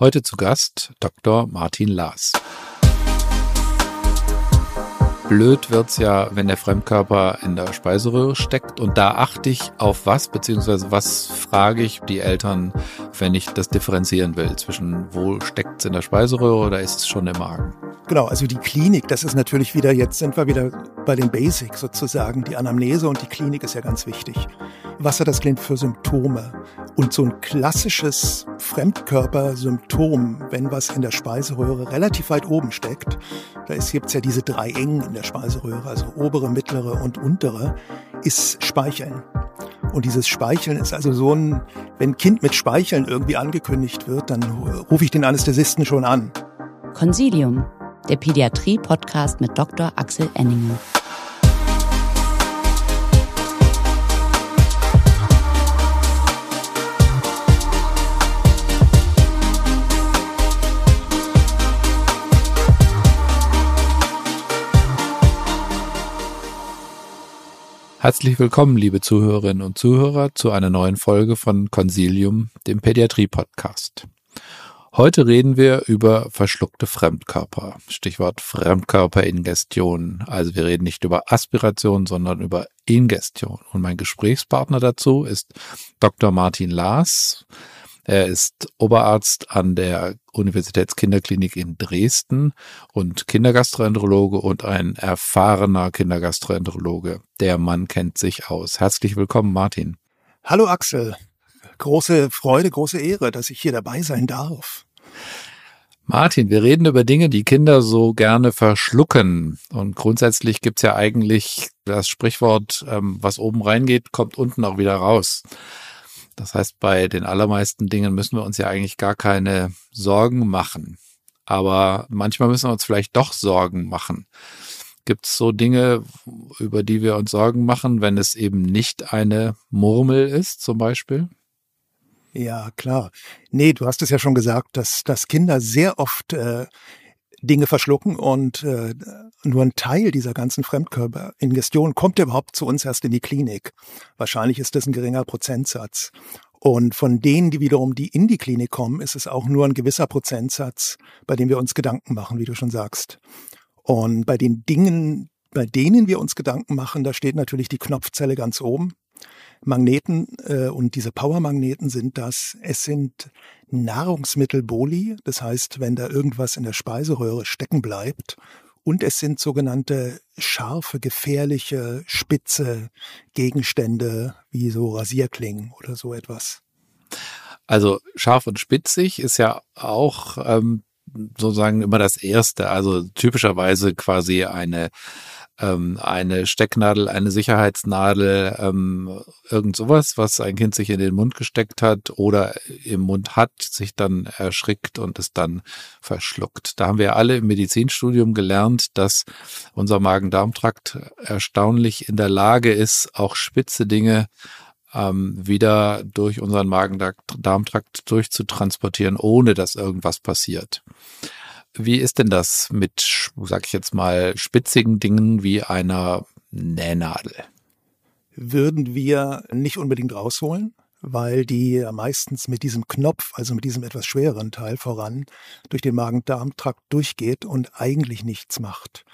Heute zu Gast Dr. Martin Laas. Blöd wird's ja, wenn der Fremdkörper in der Speiseröhre steckt. Und da achte ich auf was, beziehungsweise was frage ich die Eltern, wenn ich das differenzieren will zwischen wo steckt's in der Speiseröhre oder ist es schon im Magen? Genau, also die Klinik, das ist natürlich wieder, jetzt sind wir wieder bei den Basics sozusagen. Die Anamnese und die Klinik ist ja ganz wichtig. Was hat das Kind für Symptome? Und so ein klassisches Fremdkörpersymptom, wenn was in der Speiseröhre relativ weit oben steckt, da gibt es ja diese drei Engen der Speiseröhre, also obere, mittlere und untere, ist Speicheln. Und dieses Speicheln ist also so ein, wenn Kind mit Speicheln irgendwie angekündigt wird, dann rufe ich den Anästhesisten schon an. Consilium, der Pädiatrie-Podcast mit Dr. Axel Enninger. Herzlich willkommen, liebe Zuhörerinnen und Zuhörer, zu einer neuen Folge von Consilium, dem Pädiatrie-Podcast. Heute reden wir über verschluckte Fremdkörper. Stichwort Fremdkörperingestion. Also wir reden nicht über Aspiration, sondern über Ingestion. Und mein Gesprächspartner dazu ist Dr. Martin Laas. Er ist Oberarzt an der Universitätskinderklinik in Dresden und Kindergastroenterologe und ein erfahrener Kindergastroenterologe. Der Mann kennt sich aus. Herzlich willkommen, Martin. Hallo Axel. Große Freude, große Ehre, dass ich hier dabei sein darf. Martin, wir reden über Dinge, die Kinder so gerne verschlucken. Und grundsätzlich gibt's ja eigentlich das Sprichwort, ähm, was oben reingeht, kommt unten auch wieder raus. Das heißt, bei den allermeisten Dingen müssen wir uns ja eigentlich gar keine Sorgen machen. Aber manchmal müssen wir uns vielleicht doch Sorgen machen. Gibt es so Dinge, über die wir uns Sorgen machen, wenn es eben nicht eine Murmel ist, zum Beispiel? Ja, klar. Nee, du hast es ja schon gesagt, dass, dass Kinder sehr oft äh, Dinge verschlucken und äh, nur ein Teil dieser ganzen Fremdkörperingestion kommt überhaupt zu uns erst in die Klinik. Wahrscheinlich ist das ein geringer Prozentsatz. Und von denen, die wiederum, die in die Klinik kommen, ist es auch nur ein gewisser Prozentsatz, bei dem wir uns Gedanken machen, wie du schon sagst. Und bei den Dingen, bei denen wir uns Gedanken machen, da steht natürlich die Knopfzelle ganz oben. Magneten äh, und diese Powermagneten sind das. Es sind Nahrungsmittelboli, das heißt, wenn da irgendwas in der Speiseröhre stecken bleibt. Und es sind sogenannte scharfe, gefährliche, spitze Gegenstände wie so Rasierklingen oder so etwas. Also scharf und spitzig ist ja auch ähm, sozusagen immer das Erste. Also typischerweise quasi eine ähm, eine Stecknadel, eine Sicherheitsnadel, ähm, irgend sowas, was ein Kind sich in den Mund gesteckt hat oder im Mund hat, sich dann erschrickt und es dann verschluckt. Da haben wir alle im Medizinstudium gelernt, dass unser Magen-Darm-Trakt erstaunlich in der Lage ist, auch spitze Dinge ähm, wieder durch unseren Magen-Darm-Trakt durchzutransportieren, ohne dass irgendwas passiert. Wie ist denn das mit, sag ich jetzt mal, spitzigen Dingen wie einer Nähnadel? Würden wir nicht unbedingt rausholen, weil die meistens mit diesem Knopf, also mit diesem etwas schwereren Teil voran, durch den Magen-Darm-Trakt durchgeht und eigentlich nichts macht.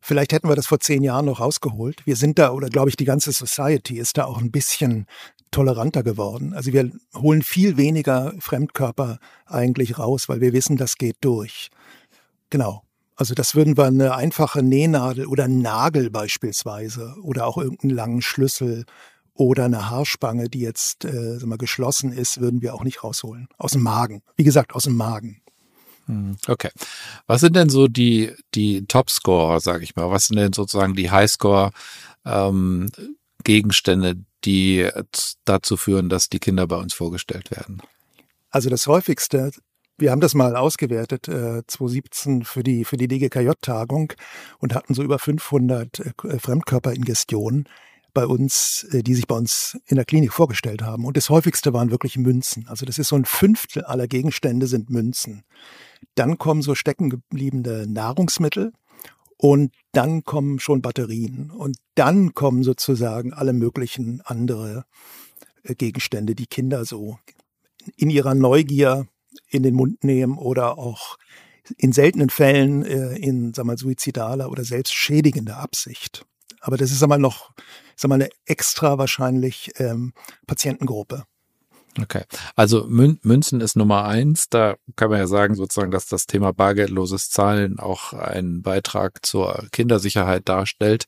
Vielleicht hätten wir das vor zehn Jahren noch rausgeholt. Wir sind da, oder glaube ich, die ganze Society ist da auch ein bisschen toleranter geworden. Also wir holen viel weniger Fremdkörper eigentlich raus, weil wir wissen, das geht durch. Genau. Also das würden wir eine einfache Nähnadel oder Nagel beispielsweise oder auch irgendeinen langen Schlüssel oder eine Haarspange, die jetzt äh, mal, geschlossen ist, würden wir auch nicht rausholen. Aus dem Magen. Wie gesagt, aus dem Magen. Hm, okay. Was sind denn so die, die Topscore, sage ich mal? Was sind denn sozusagen die Highscore-Gegenstände, ähm, die dazu führen, dass die Kinder bei uns vorgestellt werden? Also das häufigste wir haben das mal ausgewertet, äh, 2017 für die, für die DGKJ-Tagung und hatten so über 500 äh, Fremdkörperingestionen bei uns, äh, die sich bei uns in der Klinik vorgestellt haben. Und das häufigste waren wirklich Münzen. Also das ist so ein Fünftel aller Gegenstände sind Münzen. Dann kommen so steckengebliebene Nahrungsmittel und dann kommen schon Batterien und dann kommen sozusagen alle möglichen andere äh, Gegenstände, die Kinder so in ihrer Neugier in den Mund nehmen oder auch in seltenen Fällen äh, in sag mal, suizidaler oder selbstschädigender Absicht. Aber das ist einmal noch sag mal, eine extra wahrscheinlich ähm, Patientengruppe. Okay, also Münzen ist Nummer eins. Da kann man ja sagen, sozusagen, dass das Thema bargeldloses Zahlen auch einen Beitrag zur Kindersicherheit darstellt.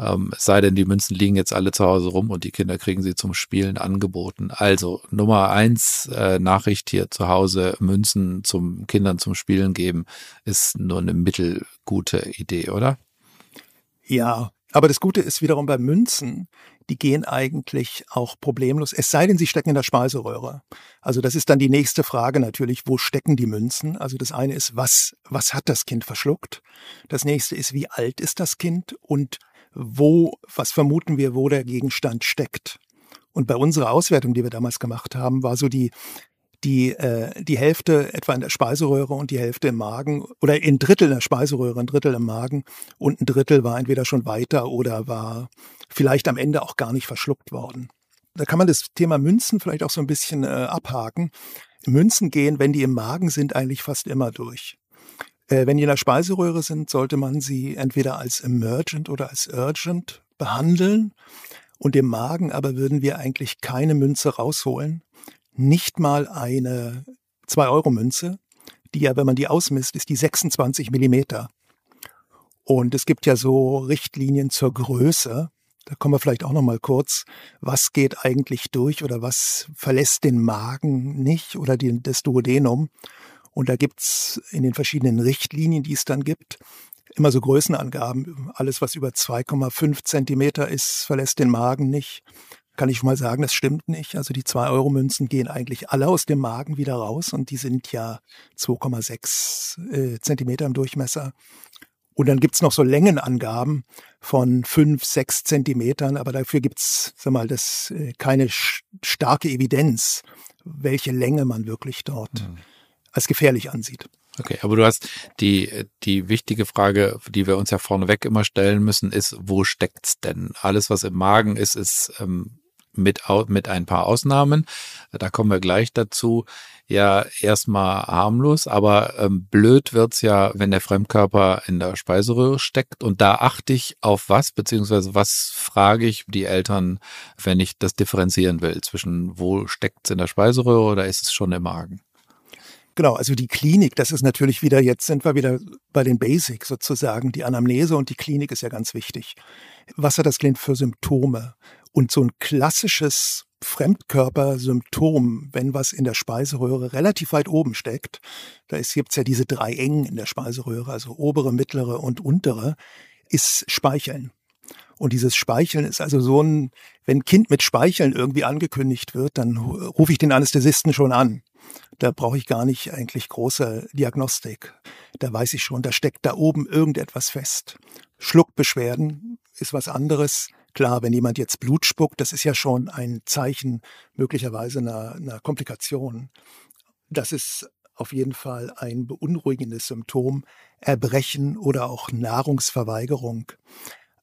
Ähm, es sei denn, die Münzen liegen jetzt alle zu Hause rum und die Kinder kriegen sie zum Spielen angeboten. Also Nummer eins äh, Nachricht hier zu Hause, Münzen zum Kindern zum Spielen geben, ist nur eine mittelgute Idee, oder? Ja, aber das Gute ist wiederum bei Münzen, die gehen eigentlich auch problemlos, es sei denn, sie stecken in der Speiseröhre. Also das ist dann die nächste Frage natürlich, wo stecken die Münzen? Also das eine ist, was, was hat das Kind verschluckt? Das nächste ist, wie alt ist das Kind und wo, was vermuten wir, wo der Gegenstand steckt? Und bei unserer Auswertung, die wir damals gemacht haben, war so die, die, äh, die Hälfte etwa in der Speiseröhre und die Hälfte im Magen oder ein Drittel in der Speiseröhre, ein Drittel im Magen und ein Drittel war entweder schon weiter oder war vielleicht am Ende auch gar nicht verschluckt worden. Da kann man das Thema Münzen vielleicht auch so ein bisschen äh, abhaken. Münzen gehen, wenn die im Magen sind, eigentlich fast immer durch. Äh, wenn die in der Speiseröhre sind, sollte man sie entweder als emergent oder als urgent behandeln. Und im Magen aber würden wir eigentlich keine Münze rausholen, nicht mal eine 2-Euro-Münze, die ja, wenn man die ausmisst, ist die 26 Millimeter. Und es gibt ja so Richtlinien zur Größe. Da kommen wir vielleicht auch noch mal kurz. Was geht eigentlich durch oder was verlässt den Magen nicht oder die, das Duodenum? Und da gibt's in den verschiedenen Richtlinien, die es dann gibt, immer so Größenangaben. Alles, was über 2,5 Zentimeter ist, verlässt den Magen nicht kann ich mal sagen, das stimmt nicht. Also die 2-Euro-Münzen gehen eigentlich alle aus dem Magen wieder raus und die sind ja 2,6 äh, Zentimeter im Durchmesser. Und dann gibt's noch so Längenangaben von 5, 6 Zentimetern, aber dafür gibt's, sag mal, das äh, keine starke Evidenz, welche Länge man wirklich dort mhm. Als gefährlich ansieht. Okay, aber du hast die, die wichtige Frage, die wir uns ja vorneweg immer stellen müssen, ist, wo steckt's denn? Alles, was im Magen ist, ist ähm, mit, mit ein paar Ausnahmen. Da kommen wir gleich dazu. Ja, erstmal harmlos, aber ähm, blöd wird's ja, wenn der Fremdkörper in der Speiseröhre steckt. Und da achte ich auf was, beziehungsweise was frage ich die Eltern, wenn ich das differenzieren will, zwischen wo steckt's in der Speiseröhre oder ist es schon im Magen? Genau, also die Klinik, das ist natürlich wieder, jetzt sind wir wieder bei den Basics sozusagen. Die Anamnese und die Klinik ist ja ganz wichtig. Was hat das Kind für Symptome? Und so ein klassisches Fremdkörpersymptom, wenn was in der Speiseröhre relativ weit oben steckt, da gibt es ja diese drei Engen in der Speiseröhre, also obere, mittlere und untere, ist Speicheln. Und dieses Speicheln ist also so ein, wenn Kind mit Speicheln irgendwie angekündigt wird, dann rufe ich den Anästhesisten schon an. Da brauche ich gar nicht eigentlich große Diagnostik. Da weiß ich schon, da steckt da oben irgendetwas fest. Schluckbeschwerden ist was anderes. Klar, wenn jemand jetzt Blut spuckt, das ist ja schon ein Zeichen möglicherweise einer, einer Komplikation. Das ist auf jeden Fall ein beunruhigendes Symptom, Erbrechen oder auch Nahrungsverweigerung.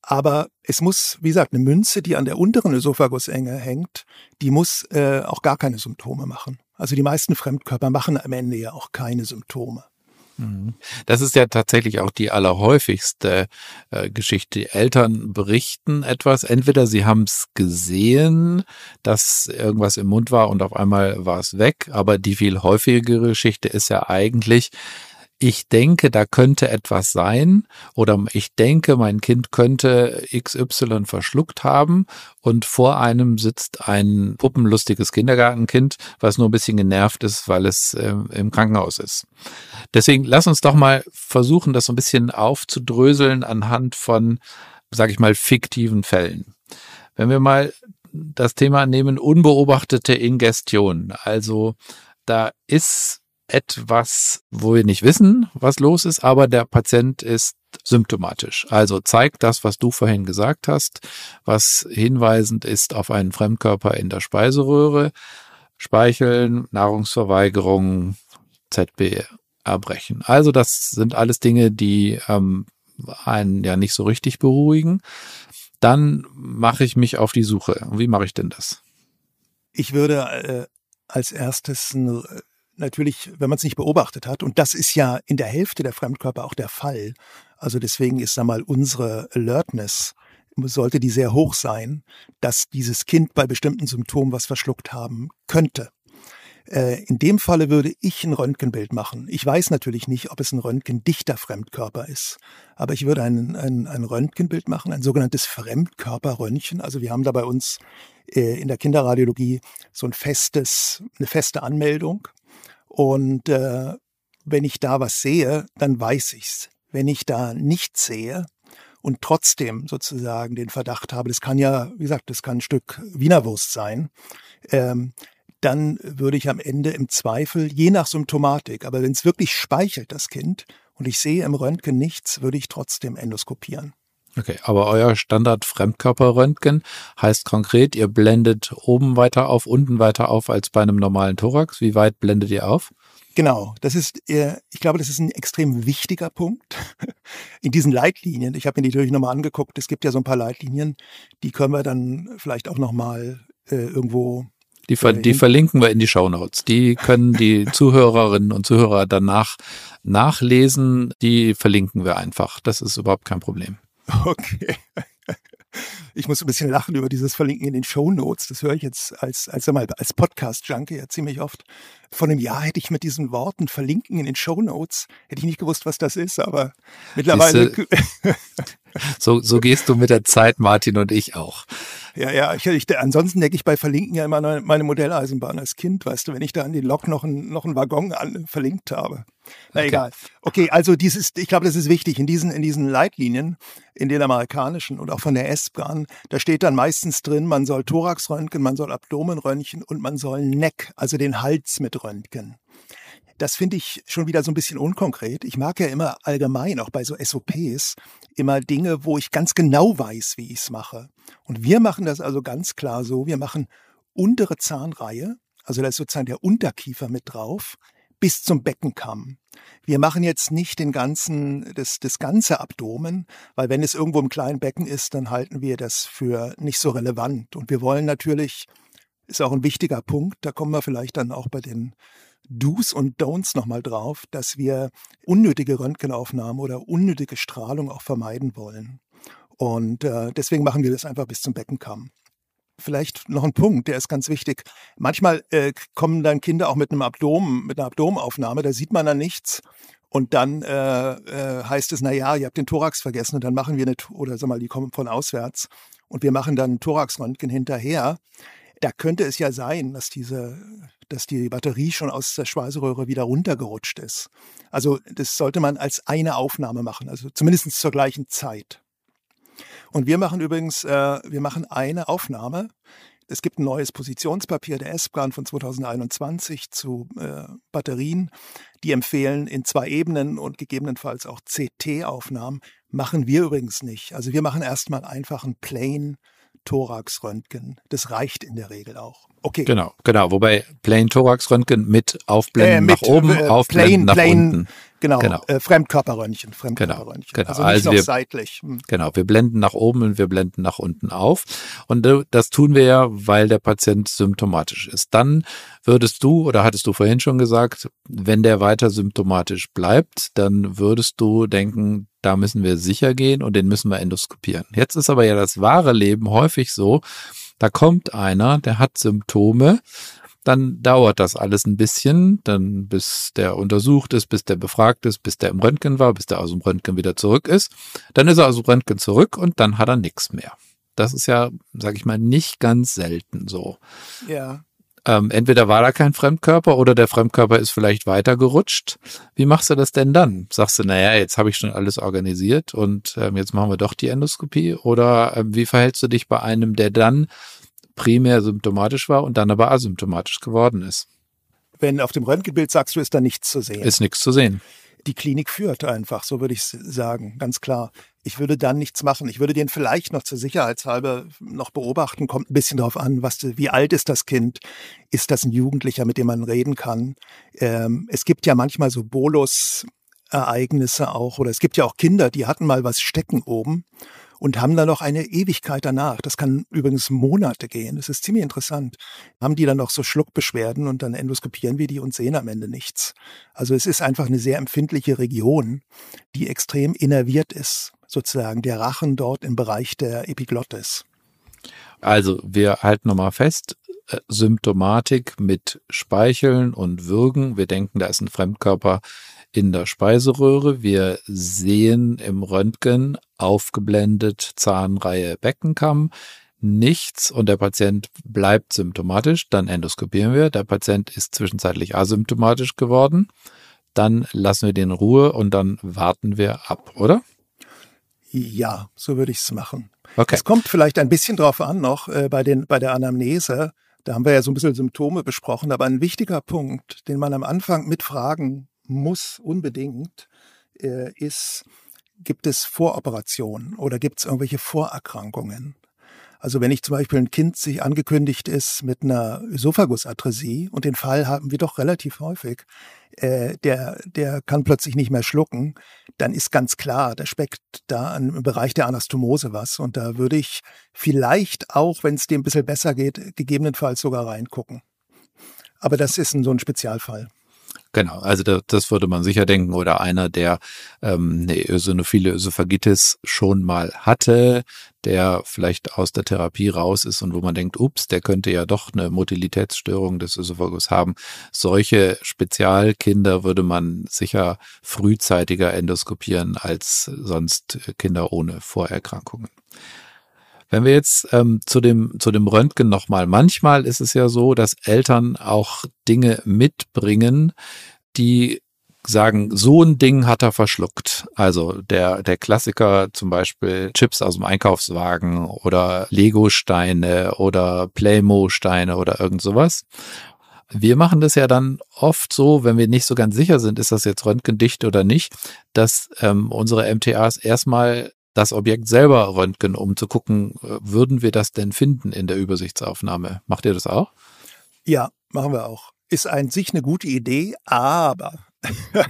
Aber es muss, wie gesagt, eine Münze, die an der unteren Ösophagusenge hängt, die muss äh, auch gar keine Symptome machen. Also die meisten Fremdkörper machen am Ende ja auch keine Symptome. Mhm. Das ist ja tatsächlich auch die allerhäufigste äh, Geschichte. Die Eltern berichten etwas. Entweder sie haben es gesehen, dass irgendwas im Mund war und auf einmal war es weg. Aber die viel häufigere Geschichte ist ja eigentlich, ich denke, da könnte etwas sein oder ich denke, mein Kind könnte XY verschluckt haben und vor einem sitzt ein puppenlustiges Kindergartenkind, was nur ein bisschen genervt ist, weil es äh, im Krankenhaus ist. Deswegen lass uns doch mal versuchen, das so ein bisschen aufzudröseln anhand von, sag ich mal, fiktiven Fällen. Wenn wir mal das Thema nehmen, unbeobachtete Ingestion. Also da ist etwas, wo wir nicht wissen, was los ist, aber der Patient ist symptomatisch. Also zeigt das, was du vorhin gesagt hast, was hinweisend ist auf einen Fremdkörper in der Speiseröhre, Speicheln, Nahrungsverweigerung, ZB erbrechen. Also das sind alles Dinge, die ähm, einen ja nicht so richtig beruhigen. Dann mache ich mich auf die Suche. Wie mache ich denn das? Ich würde äh, als erstes ein natürlich, wenn man es nicht beobachtet hat, und das ist ja in der Hälfte der Fremdkörper auch der Fall. Also deswegen ist da mal unsere Alertness sollte die sehr hoch sein, dass dieses Kind bei bestimmten Symptomen was verschluckt haben könnte. Äh, in dem Falle würde ich ein Röntgenbild machen. Ich weiß natürlich nicht, ob es ein röntgendichter Fremdkörper ist, aber ich würde ein, ein, ein Röntgenbild machen, ein sogenanntes Fremdkörperröntgen. Also wir haben da bei uns äh, in der Kinderradiologie so ein festes, eine feste Anmeldung. Und äh, wenn ich da was sehe, dann weiß ich's. Wenn ich da nichts sehe, und trotzdem sozusagen den Verdacht habe, das kann ja, wie gesagt, das kann ein Stück Wienerwurst sein, ähm, dann würde ich am Ende im Zweifel, je nach Symptomatik, aber wenn es wirklich speichelt, das Kind, und ich sehe im Röntgen nichts, würde ich trotzdem endoskopieren. Okay, aber euer Standard Fremdkörperröntgen heißt konkret, ihr blendet oben weiter auf, unten weiter auf als bei einem normalen Thorax. Wie weit blendet ihr auf? Genau, das ist, ich glaube, das ist ein extrem wichtiger Punkt in diesen Leitlinien. Ich habe mir die natürlich nochmal angeguckt. Es gibt ja so ein paar Leitlinien, die können wir dann vielleicht auch nochmal äh, irgendwo die, ver die verlinken wir in die Show Notes. Die können die Zuhörerinnen und Zuhörer danach nachlesen. Die verlinken wir einfach. Das ist überhaupt kein Problem. Okay. Ich muss ein bisschen lachen über dieses Verlinken in den Show Notes. Das höre ich jetzt als, als, als Podcast-Junkie ja ziemlich oft. Vor einem Jahr hätte ich mit diesen Worten verlinken in den Show Notes, hätte ich nicht gewusst, was das ist, aber mittlerweile. so, so gehst du mit der Zeit, Martin und ich auch. Ja, ja, ich, ich, ansonsten denke ich bei Verlinken ja immer meine Modelleisenbahn als Kind, weißt du, wenn ich da an die Lok noch, ein, noch einen Waggon an, verlinkt habe. Na okay. egal. Okay, also dieses, ich glaube, das ist wichtig. In diesen, in diesen Leitlinien, in den amerikanischen und auch von der S-Bahn, da steht dann meistens drin, man soll Thorax röntgen, man soll Abdomen röntgen und man soll Neck, also den Hals mit röntgen. Das finde ich schon wieder so ein bisschen unkonkret. Ich mag ja immer allgemein, auch bei so SOPs, immer Dinge, wo ich ganz genau weiß, wie ich es mache. Und wir machen das also ganz klar so. Wir machen untere Zahnreihe, also da ist sozusagen der Unterkiefer mit drauf, bis zum Beckenkamm. Wir machen jetzt nicht den ganzen, das, das ganze Abdomen, weil wenn es irgendwo im kleinen Becken ist, dann halten wir das für nicht so relevant. Und wir wollen natürlich, ist auch ein wichtiger Punkt, da kommen wir vielleicht dann auch bei den Do's und Don'ts nochmal drauf, dass wir unnötige Röntgenaufnahmen oder unnötige Strahlung auch vermeiden wollen. Und äh, deswegen machen wir das einfach bis zum Beckenkamm. Vielleicht noch ein Punkt, der ist ganz wichtig. Manchmal äh, kommen dann Kinder auch mit einem Abdomen, mit einer Abdomenaufnahme, da sieht man dann nichts. Und dann äh, äh, heißt es, na ja, ihr habt den Thorax vergessen und dann machen wir eine, oder sag mal, die kommen von auswärts und wir machen dann Thoraxröntgen hinterher. Da könnte es ja sein, dass diese, dass die Batterie schon aus der Schweißröhre wieder runtergerutscht ist. Also das sollte man als eine Aufnahme machen, also zumindest zur gleichen Zeit. Und wir machen übrigens, äh, wir machen eine Aufnahme. Es gibt ein neues Positionspapier der S-Plan von 2021 zu äh, Batterien. Die empfehlen in zwei Ebenen und gegebenenfalls auch CT-Aufnahmen. Machen wir übrigens nicht. Also wir machen erstmal einfach ein Plain Thoraxröntgen. Das reicht in der Regel auch. Okay. Genau, genau. Wobei Plain Thoraxröntgen mit Aufblenden äh, mit, nach oben, äh, Aufblenden plain, nach plain, unten. Genau, genau. Äh, Fremdkörperröntgen, Fremdkörperröntgen. Genau, genau. Also, also wir, seitlich. Hm. Genau, wir blenden nach oben und wir blenden nach unten auf. Und äh, das tun wir ja, weil der Patient symptomatisch ist. Dann würdest du, oder hattest du vorhin schon gesagt, wenn der weiter symptomatisch bleibt, dann würdest du denken, da müssen wir sicher gehen und den müssen wir endoskopieren. Jetzt ist aber ja das wahre Leben häufig so, da kommt einer, der hat Symptome, dann dauert das alles ein bisschen, dann bis der untersucht ist, bis der befragt ist, bis der im Röntgen war, bis der aus dem Röntgen wieder zurück ist. Dann ist er aus dem Röntgen zurück und dann hat er nichts mehr. Das ist ja, sag ich mal, nicht ganz selten so. Ja. Ähm, entweder war da kein Fremdkörper oder der Fremdkörper ist vielleicht weitergerutscht. Wie machst du das denn dann? Sagst du, naja, jetzt habe ich schon alles organisiert und ähm, jetzt machen wir doch die Endoskopie? Oder ähm, wie verhältst du dich bei einem, der dann primär symptomatisch war und dann aber asymptomatisch geworden ist. Wenn auf dem Röntgenbild sagst du, ist da nichts zu sehen. Ist nichts zu sehen. Die Klinik führt einfach, so würde ich sagen, ganz klar. Ich würde dann nichts machen. Ich würde den vielleicht noch zur Sicherheitshalber noch beobachten. Kommt ein bisschen darauf an, was, wie alt ist das Kind? Ist das ein Jugendlicher, mit dem man reden kann? Ähm, es gibt ja manchmal so Bolus-Ereignisse auch, oder es gibt ja auch Kinder, die hatten mal was stecken oben und haben dann noch eine Ewigkeit danach. Das kann übrigens Monate gehen. Das ist ziemlich interessant. Haben die dann noch so Schluckbeschwerden und dann endoskopieren wir die und sehen am Ende nichts. Also es ist einfach eine sehr empfindliche Region, die extrem innerviert ist, sozusagen der Rachen dort im Bereich der Epiglottis. Also wir halten nochmal fest, äh, Symptomatik mit Speicheln und Würgen. Wir denken, da ist ein Fremdkörper in der Speiseröhre. Wir sehen im Röntgen aufgeblendet Zahnreihe Beckenkamm nichts und der Patient bleibt symptomatisch, dann endoskopieren wir. Der Patient ist zwischenzeitlich asymptomatisch geworden. Dann lassen wir den in Ruhe und dann warten wir ab, oder? Ja, so würde ich es machen. Okay. Es kommt vielleicht ein bisschen drauf an noch äh, bei, den, bei der Anamnese. Da haben wir ja so ein bisschen Symptome besprochen, aber ein wichtiger Punkt, den man am Anfang mit fragen muss, unbedingt, äh, ist, gibt es Voroperationen oder gibt es irgendwelche Vorerkrankungen? Also wenn ich zum Beispiel ein Kind sich angekündigt ist mit einer Ösophagusatresie und den Fall haben wir doch relativ häufig, äh, der, der kann plötzlich nicht mehr schlucken, dann ist ganz klar, da speckt da im Bereich der Anastomose was. Und da würde ich vielleicht auch, wenn es dem ein bisschen besser geht, gegebenenfalls sogar reingucken. Aber das ist ein, so ein Spezialfall. Genau, also das, das würde man sicher denken. Oder einer, der ähm, eine ösinophile Ösophagitis schon mal hatte, der vielleicht aus der Therapie raus ist und wo man denkt, ups, der könnte ja doch eine Motilitätsstörung des Ösophagus haben. Solche Spezialkinder würde man sicher frühzeitiger endoskopieren als sonst Kinder ohne Vorerkrankungen. Wenn wir jetzt ähm, zu dem zu dem Röntgen nochmal, manchmal ist es ja so, dass Eltern auch Dinge mitbringen, die sagen, so ein Ding hat er verschluckt. Also der, der Klassiker zum Beispiel Chips aus dem Einkaufswagen oder Lego-Steine oder Playmo-Steine oder irgend sowas. Wir machen das ja dann oft so, wenn wir nicht so ganz sicher sind, ist das jetzt röntgendicht oder nicht, dass ähm, unsere MTAs erstmal das Objekt selber röntgen, um zu gucken, äh, würden wir das denn finden in der Übersichtsaufnahme? Macht ihr das auch? Ja, machen wir auch. Ist an sich eine gute Idee, aber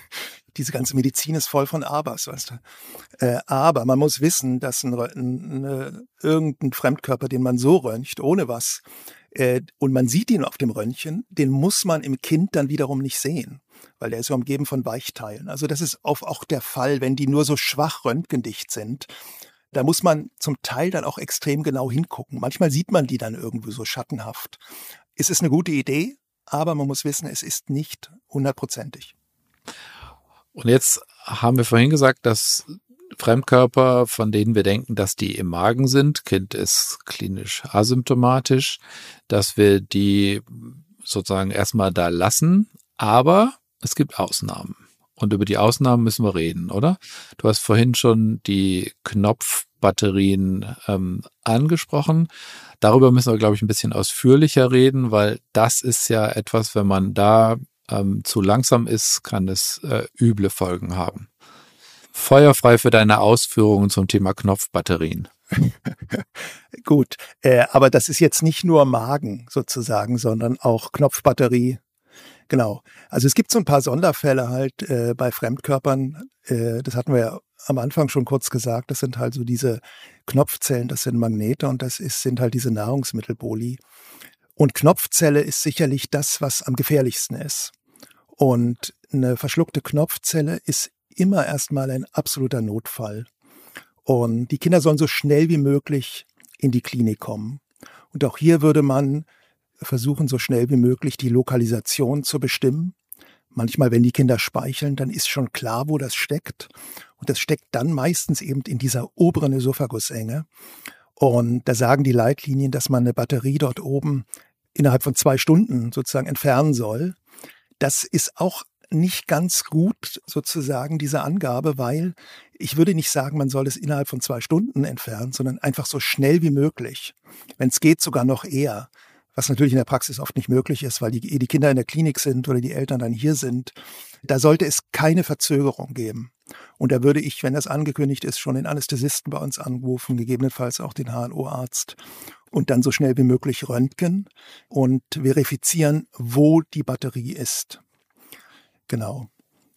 diese ganze Medizin ist voll von Abers, weißt du. Äh, aber man muss wissen, dass ein, ein, eine, irgendein Fremdkörper, den man so röntgt, ohne was, äh, und man sieht ihn auf dem Röntgen, den muss man im Kind dann wiederum nicht sehen weil der ist ja umgeben von Weichteilen. Also das ist auch der Fall, wenn die nur so schwach röntgendicht sind. Da muss man zum Teil dann auch extrem genau hingucken. Manchmal sieht man die dann irgendwo so schattenhaft. Es ist eine gute Idee, aber man muss wissen, es ist nicht hundertprozentig. Und jetzt haben wir vorhin gesagt, dass Fremdkörper, von denen wir denken, dass die im Magen sind, Kind ist klinisch asymptomatisch, dass wir die sozusagen erstmal da lassen, aber es gibt Ausnahmen. Und über die Ausnahmen müssen wir reden, oder? Du hast vorhin schon die Knopfbatterien ähm, angesprochen. Darüber müssen wir, glaube ich, ein bisschen ausführlicher reden, weil das ist ja etwas, wenn man da ähm, zu langsam ist, kann es äh, üble Folgen haben. Feuerfrei für deine Ausführungen zum Thema Knopfbatterien. Gut, äh, aber das ist jetzt nicht nur Magen sozusagen, sondern auch Knopfbatterie, Genau. Also es gibt so ein paar Sonderfälle halt äh, bei Fremdkörpern. Äh, das hatten wir ja am Anfang schon kurz gesagt. Das sind halt so diese Knopfzellen, das sind Magnete und das ist, sind halt diese Nahrungsmittelboli. Und Knopfzelle ist sicherlich das, was am gefährlichsten ist. Und eine verschluckte Knopfzelle ist immer erstmal ein absoluter Notfall. Und die Kinder sollen so schnell wie möglich in die Klinik kommen. Und auch hier würde man versuchen so schnell wie möglich die Lokalisation zu bestimmen. Manchmal, wenn die Kinder speicheln, dann ist schon klar, wo das steckt. Und das steckt dann meistens eben in dieser oberen Ösophagusenge. Und da sagen die Leitlinien, dass man eine Batterie dort oben innerhalb von zwei Stunden sozusagen entfernen soll. Das ist auch nicht ganz gut sozusagen diese Angabe, weil ich würde nicht sagen, man soll es innerhalb von zwei Stunden entfernen, sondern einfach so schnell wie möglich. Wenn es geht, sogar noch eher was natürlich in der Praxis oft nicht möglich ist, weil die, die Kinder in der Klinik sind oder die Eltern dann hier sind. Da sollte es keine Verzögerung geben. Und da würde ich, wenn das angekündigt ist, schon den Anästhesisten bei uns anrufen, gegebenenfalls auch den HNO-Arzt und dann so schnell wie möglich röntgen und verifizieren, wo die Batterie ist. Genau.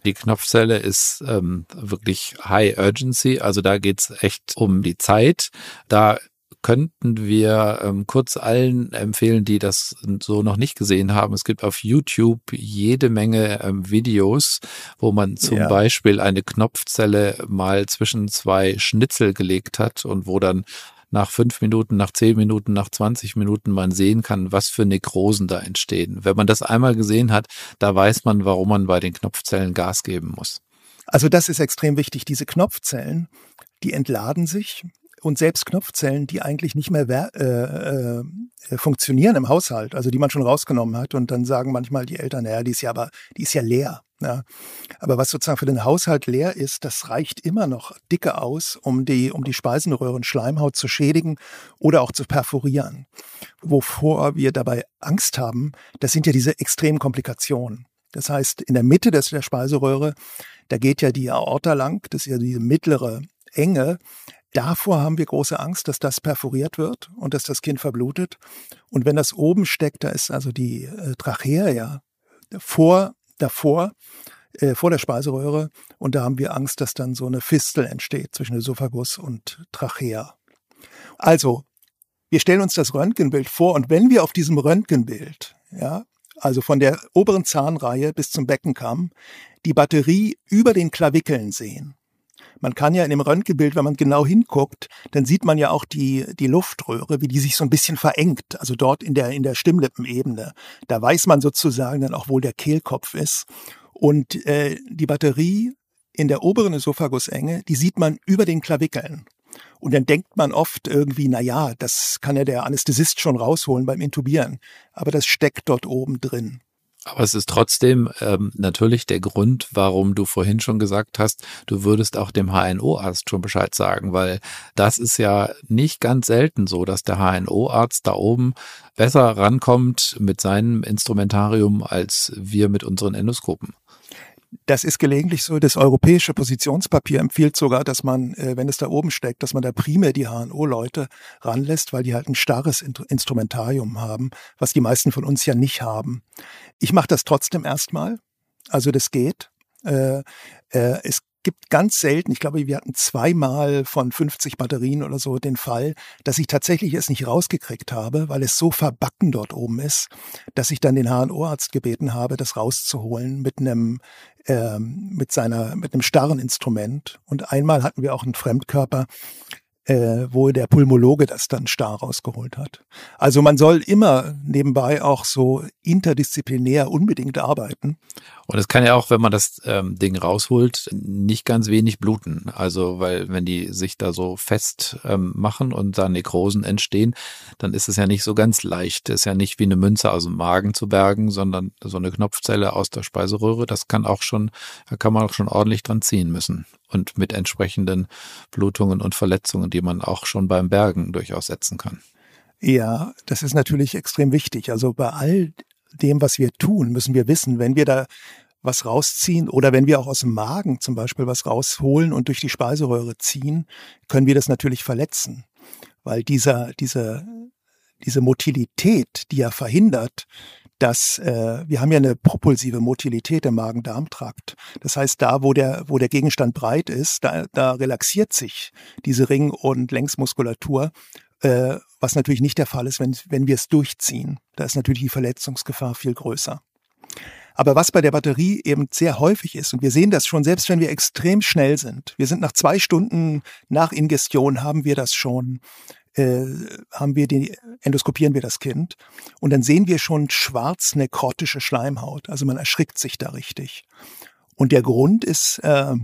Die Knopfzelle ist ähm, wirklich High Urgency, also da geht's echt um die Zeit. Da könnten wir ähm, kurz allen empfehlen, die das so noch nicht gesehen haben. Es gibt auf YouTube jede Menge ähm, Videos, wo man zum ja. Beispiel eine Knopfzelle mal zwischen zwei Schnitzel gelegt hat und wo dann nach fünf Minuten, nach zehn Minuten, nach 20 Minuten man sehen kann, was für Nekrosen da entstehen. Wenn man das einmal gesehen hat, da weiß man, warum man bei den Knopfzellen Gas geben muss. Also das ist extrem wichtig. Diese Knopfzellen, die entladen sich und selbst Knopfzellen, die eigentlich nicht mehr äh, äh, funktionieren im Haushalt, also die man schon rausgenommen hat und dann sagen manchmal die Eltern, naja, die ist ja aber, die ist ja leer. Ja. Aber was sozusagen für den Haushalt leer ist, das reicht immer noch dicke aus, um die, um die Speisenröhren Schleimhaut zu schädigen oder auch zu perforieren. Wovor wir dabei Angst haben, das sind ja diese extremen Komplikationen. Das heißt, in der Mitte des, der Speiseröhre, da geht ja die Aorta lang, das ist ja diese mittlere Enge. Davor haben wir große Angst, dass das perforiert wird und dass das Kind verblutet. Und wenn das oben steckt, da ist also die äh, Trachea ja vor, davor, äh, vor der Speiseröhre. Und da haben wir Angst, dass dann so eine Fistel entsteht zwischen Esophagus und Trachea. Also, wir stellen uns das Röntgenbild vor und wenn wir auf diesem Röntgenbild, ja, also von der oberen Zahnreihe bis zum Beckenkamm, die Batterie über den Klavikeln sehen, man kann ja in dem Röntgenbild, wenn man genau hinguckt, dann sieht man ja auch die, die Luftröhre, wie die sich so ein bisschen verengt, also dort in der, in der Stimmlippenebene. Da weiß man sozusagen dann auch, wo der Kehlkopf ist. Und äh, die Batterie in der oberen Esophagusenge, die sieht man über den Klavikeln. Und dann denkt man oft irgendwie, na ja, das kann ja der Anästhesist schon rausholen beim Intubieren. Aber das steckt dort oben drin. Aber es ist trotzdem ähm, natürlich der Grund, warum du vorhin schon gesagt hast, du würdest auch dem HNO-Arzt schon Bescheid sagen, weil das ist ja nicht ganz selten so, dass der HNO-Arzt da oben besser rankommt mit seinem Instrumentarium als wir mit unseren Endoskopen. Das ist gelegentlich so. Das europäische Positionspapier empfiehlt sogar, dass man, äh, wenn es da oben steckt, dass man da primär die HNO-Leute ranlässt, weil die halt ein starres Instrumentarium haben, was die meisten von uns ja nicht haben. Ich mache das trotzdem erstmal. Also das geht. Äh, äh, es gibt ganz selten, ich glaube, wir hatten zweimal von 50 Batterien oder so den Fall, dass ich tatsächlich es nicht rausgekriegt habe, weil es so verbacken dort oben ist, dass ich dann den HNO-Arzt gebeten habe, das rauszuholen mit einem ähm, mit seiner mit einem starren Instrument. Und einmal hatten wir auch einen Fremdkörper, äh, wo der Pulmologe das dann starr rausgeholt hat. Also man soll immer nebenbei auch so interdisziplinär unbedingt arbeiten. Und es kann ja auch, wenn man das ähm, Ding rausholt, nicht ganz wenig bluten. Also, weil wenn die sich da so fest ähm, machen und da Nekrosen entstehen, dann ist es ja nicht so ganz leicht. Ist ja nicht wie eine Münze aus dem Magen zu bergen, sondern so eine Knopfzelle aus der Speiseröhre. Das kann auch schon, da kann man auch schon ordentlich dran ziehen müssen. Und mit entsprechenden Blutungen und Verletzungen, die man auch schon beim Bergen durchaus setzen kann. Ja, das ist natürlich extrem wichtig. Also bei all dem, was wir tun, müssen wir wissen, wenn wir da was rausziehen oder wenn wir auch aus dem Magen zum Beispiel was rausholen und durch die Speiseröhre ziehen, können wir das natürlich verletzen, weil dieser, diese, diese Motilität, die ja verhindert, dass äh, wir haben ja eine propulsive Motilität im Magen-Darm-Trakt. Das heißt, da, wo der, wo der Gegenstand breit ist, da, da relaxiert sich diese Ring- und Längsmuskulatur äh, was natürlich nicht der Fall ist, wenn, wenn wir es durchziehen. Da ist natürlich die Verletzungsgefahr viel größer. Aber was bei der Batterie eben sehr häufig ist, und wir sehen das schon, selbst wenn wir extrem schnell sind, wir sind nach zwei Stunden nach Ingestion, haben wir das schon, äh, haben wir die, endoskopieren wir das Kind und dann sehen wir schon schwarz nekrotische Schleimhaut. Also man erschrickt sich da richtig. Und der Grund ist, äh,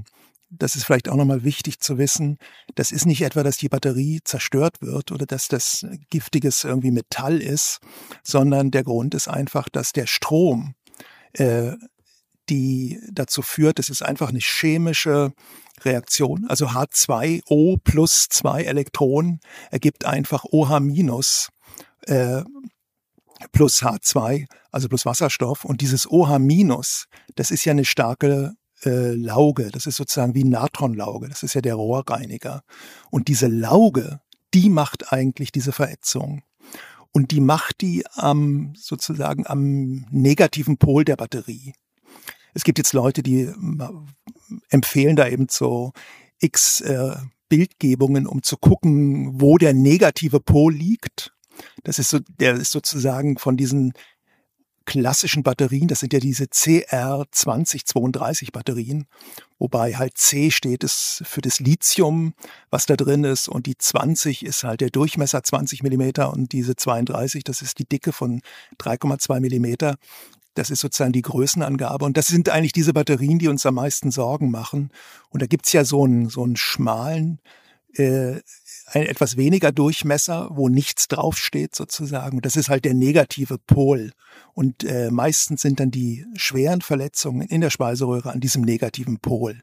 das ist vielleicht auch nochmal wichtig zu wissen, das ist nicht etwa, dass die Batterie zerstört wird oder dass das giftiges irgendwie Metall ist, sondern der Grund ist einfach, dass der Strom, äh, die dazu führt, es ist einfach eine chemische Reaktion, also H2O plus zwei Elektronen ergibt einfach OH minus äh, plus H2, also plus Wasserstoff. Und dieses OH minus, das ist ja eine starke äh, Lauge. Das ist sozusagen wie Natronlauge. Das ist ja der Rohrreiniger. Und diese Lauge, die macht eigentlich diese Verätzung. Und die macht die am, sozusagen am negativen Pol der Batterie. Es gibt jetzt Leute, die empfehlen da eben so x äh, Bildgebungen, um zu gucken, wo der negative Pol liegt. Das ist so, der ist sozusagen von diesen klassischen Batterien, das sind ja diese CR2032 Batterien, wobei halt C steht es für das Lithium, was da drin ist und die 20 ist halt der Durchmesser 20 Millimeter und diese 32, das ist die Dicke von 3,2 Millimeter. Das ist sozusagen die Größenangabe. Und das sind eigentlich diese Batterien, die uns am meisten Sorgen machen. Und da gibt's ja so einen, so einen schmalen, äh, ein etwas weniger Durchmesser, wo nichts draufsteht sozusagen. Das ist halt der negative Pol. Und äh, meistens sind dann die schweren Verletzungen in der Speiseröhre an diesem negativen Pol.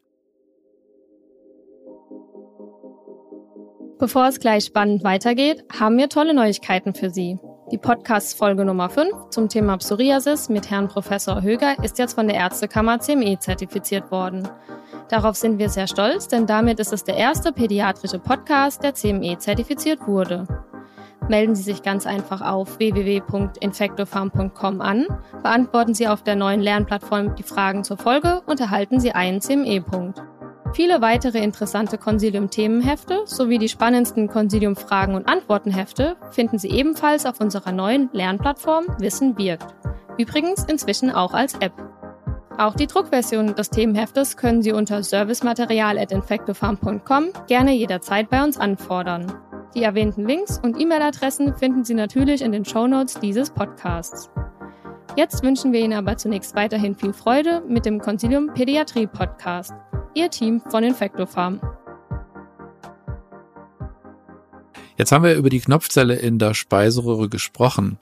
Bevor es gleich spannend weitergeht, haben wir tolle Neuigkeiten für Sie. Die Podcast-Folge Nummer 5 zum Thema Psoriasis mit Herrn Professor Höger ist jetzt von der Ärztekammer CME zertifiziert worden. Darauf sind wir sehr stolz, denn damit ist es der erste pädiatrische Podcast, der CME zertifiziert wurde. Melden Sie sich ganz einfach auf www.infectofarm.com an, beantworten Sie auf der neuen Lernplattform die Fragen zur Folge und erhalten Sie einen CME-Punkt. Viele weitere interessante Consilium-Themenhefte sowie die spannendsten Consilium-Fragen und Antwortenhefte finden Sie ebenfalls auf unserer neuen Lernplattform Wissen wirkt. Übrigens inzwischen auch als App. Auch die Druckversion des Themenheftes können Sie unter servicematerial.infectofarm.com gerne jederzeit bei uns anfordern. Die erwähnten Links und E-Mail-Adressen finden Sie natürlich in den Shownotes dieses Podcasts. Jetzt wünschen wir Ihnen aber zunächst weiterhin viel Freude mit dem Consilium Pädiatrie Podcast. Ihr Team von Infectofarm. Jetzt haben wir über die Knopfzelle in der Speiseröhre gesprochen.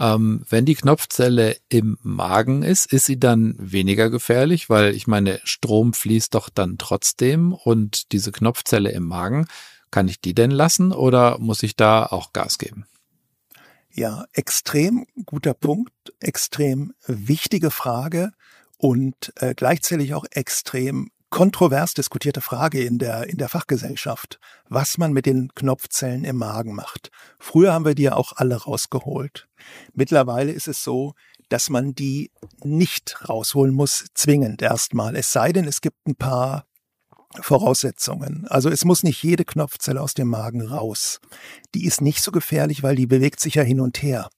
Ähm, wenn die Knopfzelle im Magen ist, ist sie dann weniger gefährlich, weil ich meine, Strom fließt doch dann trotzdem und diese Knopfzelle im Magen, kann ich die denn lassen oder muss ich da auch Gas geben? Ja, extrem guter Punkt, extrem wichtige Frage und äh, gleichzeitig auch extrem kontrovers diskutierte Frage in der, in der Fachgesellschaft, was man mit den Knopfzellen im Magen macht. Früher haben wir die ja auch alle rausgeholt. Mittlerweile ist es so, dass man die nicht rausholen muss, zwingend erstmal. Es sei denn, es gibt ein paar Voraussetzungen. Also es muss nicht jede Knopfzelle aus dem Magen raus. Die ist nicht so gefährlich, weil die bewegt sich ja hin und her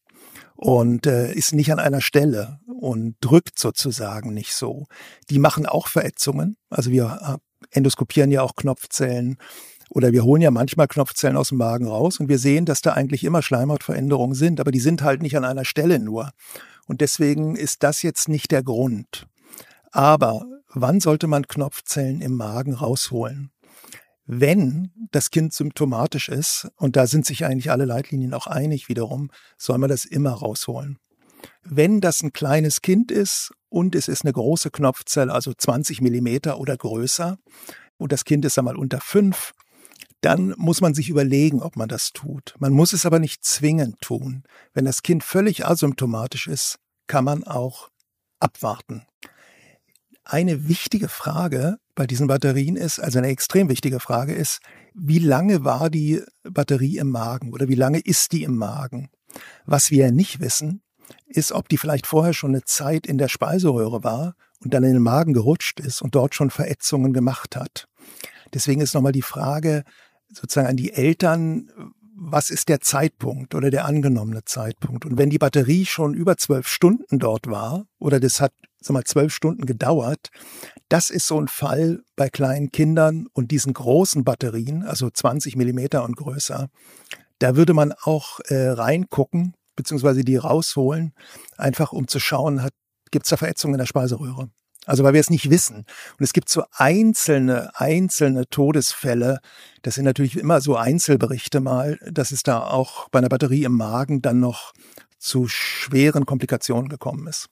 und äh, ist nicht an einer Stelle und drückt sozusagen nicht so. Die machen auch Verätzungen. Also wir äh, endoskopieren ja auch Knopfzellen oder wir holen ja manchmal Knopfzellen aus dem Magen raus und wir sehen, dass da eigentlich immer Schleimhautveränderungen sind, aber die sind halt nicht an einer Stelle nur. Und deswegen ist das jetzt nicht der Grund. Aber wann sollte man Knopfzellen im Magen rausholen? Wenn das Kind symptomatisch ist, und da sind sich eigentlich alle Leitlinien auch einig wiederum, soll man das immer rausholen. Wenn das ein kleines Kind ist und es ist eine große Knopfzelle, also 20 Millimeter oder größer, und das Kind ist einmal unter fünf, dann muss man sich überlegen, ob man das tut. Man muss es aber nicht zwingend tun. Wenn das Kind völlig asymptomatisch ist, kann man auch abwarten. Eine wichtige Frage bei diesen Batterien ist, also eine extrem wichtige Frage ist, wie lange war die Batterie im Magen oder wie lange ist die im Magen? Was wir nicht wissen, ist, ob die vielleicht vorher schon eine Zeit in der Speiseröhre war und dann in den Magen gerutscht ist und dort schon Verätzungen gemacht hat. Deswegen ist nochmal die Frage sozusagen an die Eltern, was ist der Zeitpunkt oder der angenommene Zeitpunkt? Und wenn die Batterie schon über zwölf Stunden dort war oder das hat sag mal, zwölf Stunden gedauert, das ist so ein Fall bei kleinen Kindern und diesen großen Batterien, also 20 Millimeter und größer. Da würde man auch äh, reingucken, beziehungsweise die rausholen, einfach um zu schauen, gibt es da Verätzungen in der Speiseröhre? Also weil wir es nicht wissen. Und es gibt so einzelne, einzelne Todesfälle. Das sind natürlich immer so Einzelberichte mal, dass es da auch bei einer Batterie im Magen dann noch zu schweren Komplikationen gekommen ist.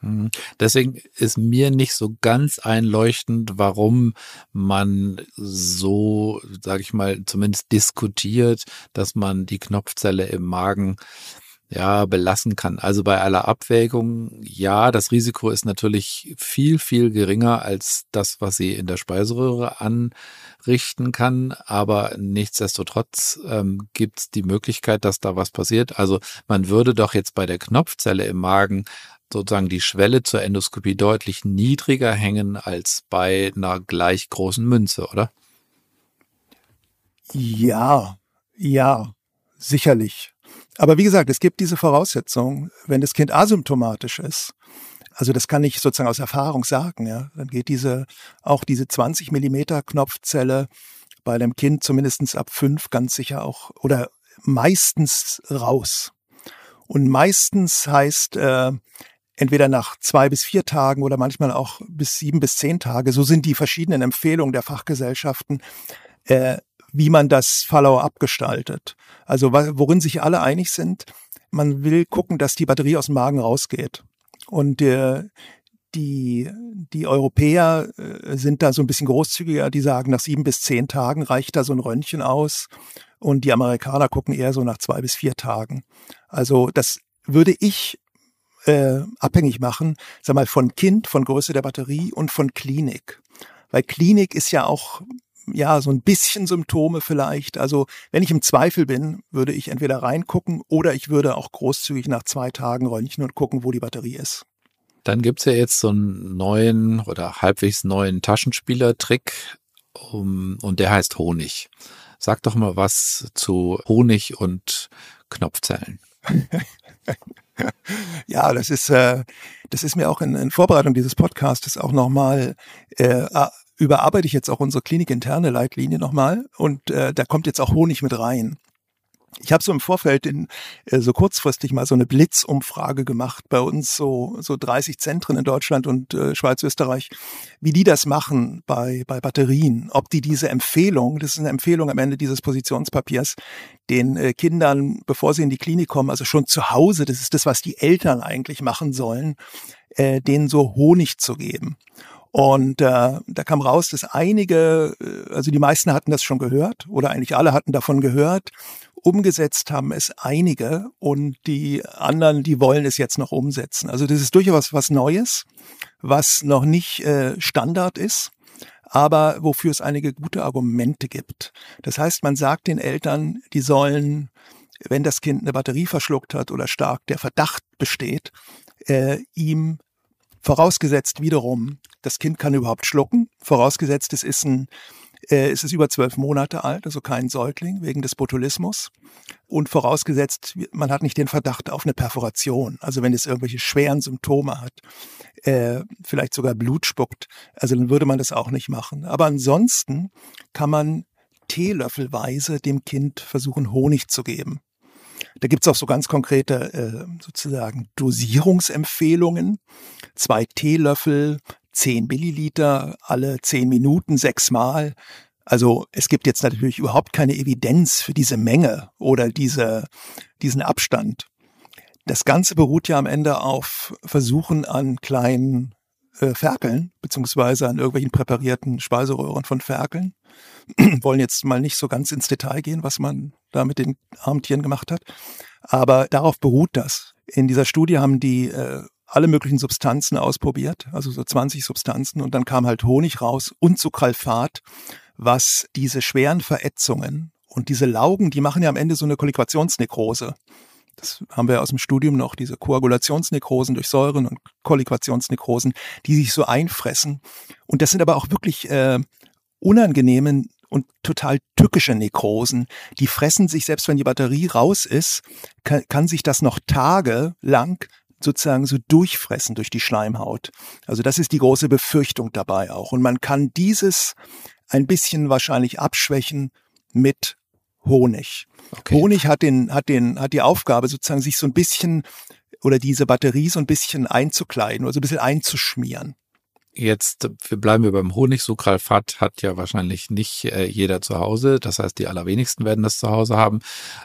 Mhm. Deswegen ist mir nicht so ganz einleuchtend, warum man so, sage ich mal, zumindest diskutiert, dass man die Knopfzelle im Magen ja, belassen kann. Also bei aller Abwägung, ja, das Risiko ist natürlich viel, viel geringer als das, was sie in der Speiseröhre anrichten kann. Aber nichtsdestotrotz ähm, gibt es die Möglichkeit, dass da was passiert. Also man würde doch jetzt bei der Knopfzelle im Magen sozusagen die Schwelle zur Endoskopie deutlich niedriger hängen als bei einer gleich großen Münze, oder? Ja, ja, sicherlich. Aber wie gesagt, es gibt diese Voraussetzung, wenn das Kind asymptomatisch ist. Also das kann ich sozusagen aus Erfahrung sagen, ja. Dann geht diese, auch diese 20 Millimeter Knopfzelle bei einem Kind zumindestens ab fünf ganz sicher auch oder meistens raus. Und meistens heißt äh, entweder nach zwei bis vier Tagen oder manchmal auch bis sieben bis zehn Tage. So sind die verschiedenen Empfehlungen der Fachgesellschaften, äh, wie man das Follow-up gestaltet. Also worin sich alle einig sind, man will gucken, dass die Batterie aus dem Magen rausgeht. Und äh, die, die Europäer äh, sind da so ein bisschen großzügiger, die sagen, nach sieben bis zehn Tagen reicht da so ein Röntgen aus. Und die Amerikaner gucken eher so nach zwei bis vier Tagen. Also das würde ich äh, abhängig machen, sag mal, von Kind, von Größe der Batterie und von Klinik. Weil Klinik ist ja auch ja, so ein bisschen Symptome vielleicht. Also wenn ich im Zweifel bin, würde ich entweder reingucken oder ich würde auch großzügig nach zwei Tagen röntgen und gucken, wo die Batterie ist. Dann gibt's ja jetzt so einen neuen oder halbwegs neuen Taschenspielertrick um, und der heißt Honig. Sag doch mal was zu Honig und Knopfzellen. ja, das ist, äh, das ist mir auch in, in Vorbereitung dieses Podcasts auch nochmal äh, überarbeite ich jetzt auch unsere klinikinterne Leitlinie nochmal und äh, da kommt jetzt auch Honig mit rein. Ich habe so im Vorfeld in, äh, so kurzfristig mal so eine Blitzumfrage gemacht bei uns, so, so 30 Zentren in Deutschland und äh, Schweiz, Österreich, wie die das machen bei, bei Batterien, ob die diese Empfehlung, das ist eine Empfehlung am Ende dieses Positionspapiers, den äh, Kindern, bevor sie in die Klinik kommen, also schon zu Hause, das ist das, was die Eltern eigentlich machen sollen, äh, denen so Honig zu geben. Und äh, da kam raus, dass einige, äh, also die meisten hatten das schon gehört oder eigentlich alle hatten davon gehört. Umgesetzt haben es einige und die anderen, die wollen es jetzt noch umsetzen. Also das ist durchaus was Neues, was noch nicht äh, Standard ist, aber wofür es einige gute Argumente gibt. Das heißt, man sagt den Eltern, die sollen, wenn das Kind eine Batterie verschluckt hat oder stark der Verdacht besteht, äh, ihm Vorausgesetzt wiederum, das Kind kann überhaupt schlucken. Vorausgesetzt, es ist ein äh, es ist über zwölf Monate alt, also kein Säugling wegen des Botulismus. Und vorausgesetzt, man hat nicht den Verdacht auf eine Perforation. Also wenn es irgendwelche schweren Symptome hat, äh, vielleicht sogar Blut spuckt, also dann würde man das auch nicht machen. Aber ansonsten kann man teelöffelweise dem Kind versuchen, Honig zu geben. Da gibt's auch so ganz konkrete äh, sozusagen Dosierungsempfehlungen. Zwei Teelöffel, zehn Milliliter, alle zehn Minuten, sechsmal. Also es gibt jetzt natürlich überhaupt keine Evidenz für diese Menge oder diese, diesen Abstand. Das Ganze beruht ja am Ende auf Versuchen an kleinen äh, Ferkeln, beziehungsweise an irgendwelchen präparierten Speiseröhren von Ferkeln. Wollen jetzt mal nicht so ganz ins Detail gehen, was man da mit den armen Tieren gemacht hat. Aber darauf beruht das. In dieser Studie haben die äh, alle möglichen Substanzen ausprobiert, also so 20 Substanzen, und dann kam halt Honig raus und Sucralfat, was diese schweren Verätzungen und diese Laugen, die machen ja am Ende so eine Kolliquationsnekrose. Das haben wir aus dem Studium noch, diese Koagulationsnekrosen durch Säuren und Kolliquationsnekrosen, die sich so einfressen. Und das sind aber auch wirklich äh, unangenehme und total tückische Nekrosen. Die fressen sich, selbst wenn die Batterie raus ist, kann, kann sich das noch tagelang sozusagen so durchfressen durch die Schleimhaut. Also das ist die große Befürchtung dabei auch. Und man kann dieses ein bisschen wahrscheinlich abschwächen mit Honig. Okay. Honig hat den, hat den, hat die Aufgabe sozusagen sich so ein bisschen oder diese Batterie so ein bisschen einzukleiden oder so ein bisschen einzuschmieren. Jetzt, wir bleiben wir beim Honig. Sucralfat hat ja wahrscheinlich nicht äh, jeder zu Hause. Das heißt, die allerwenigsten werden das zu Hause haben.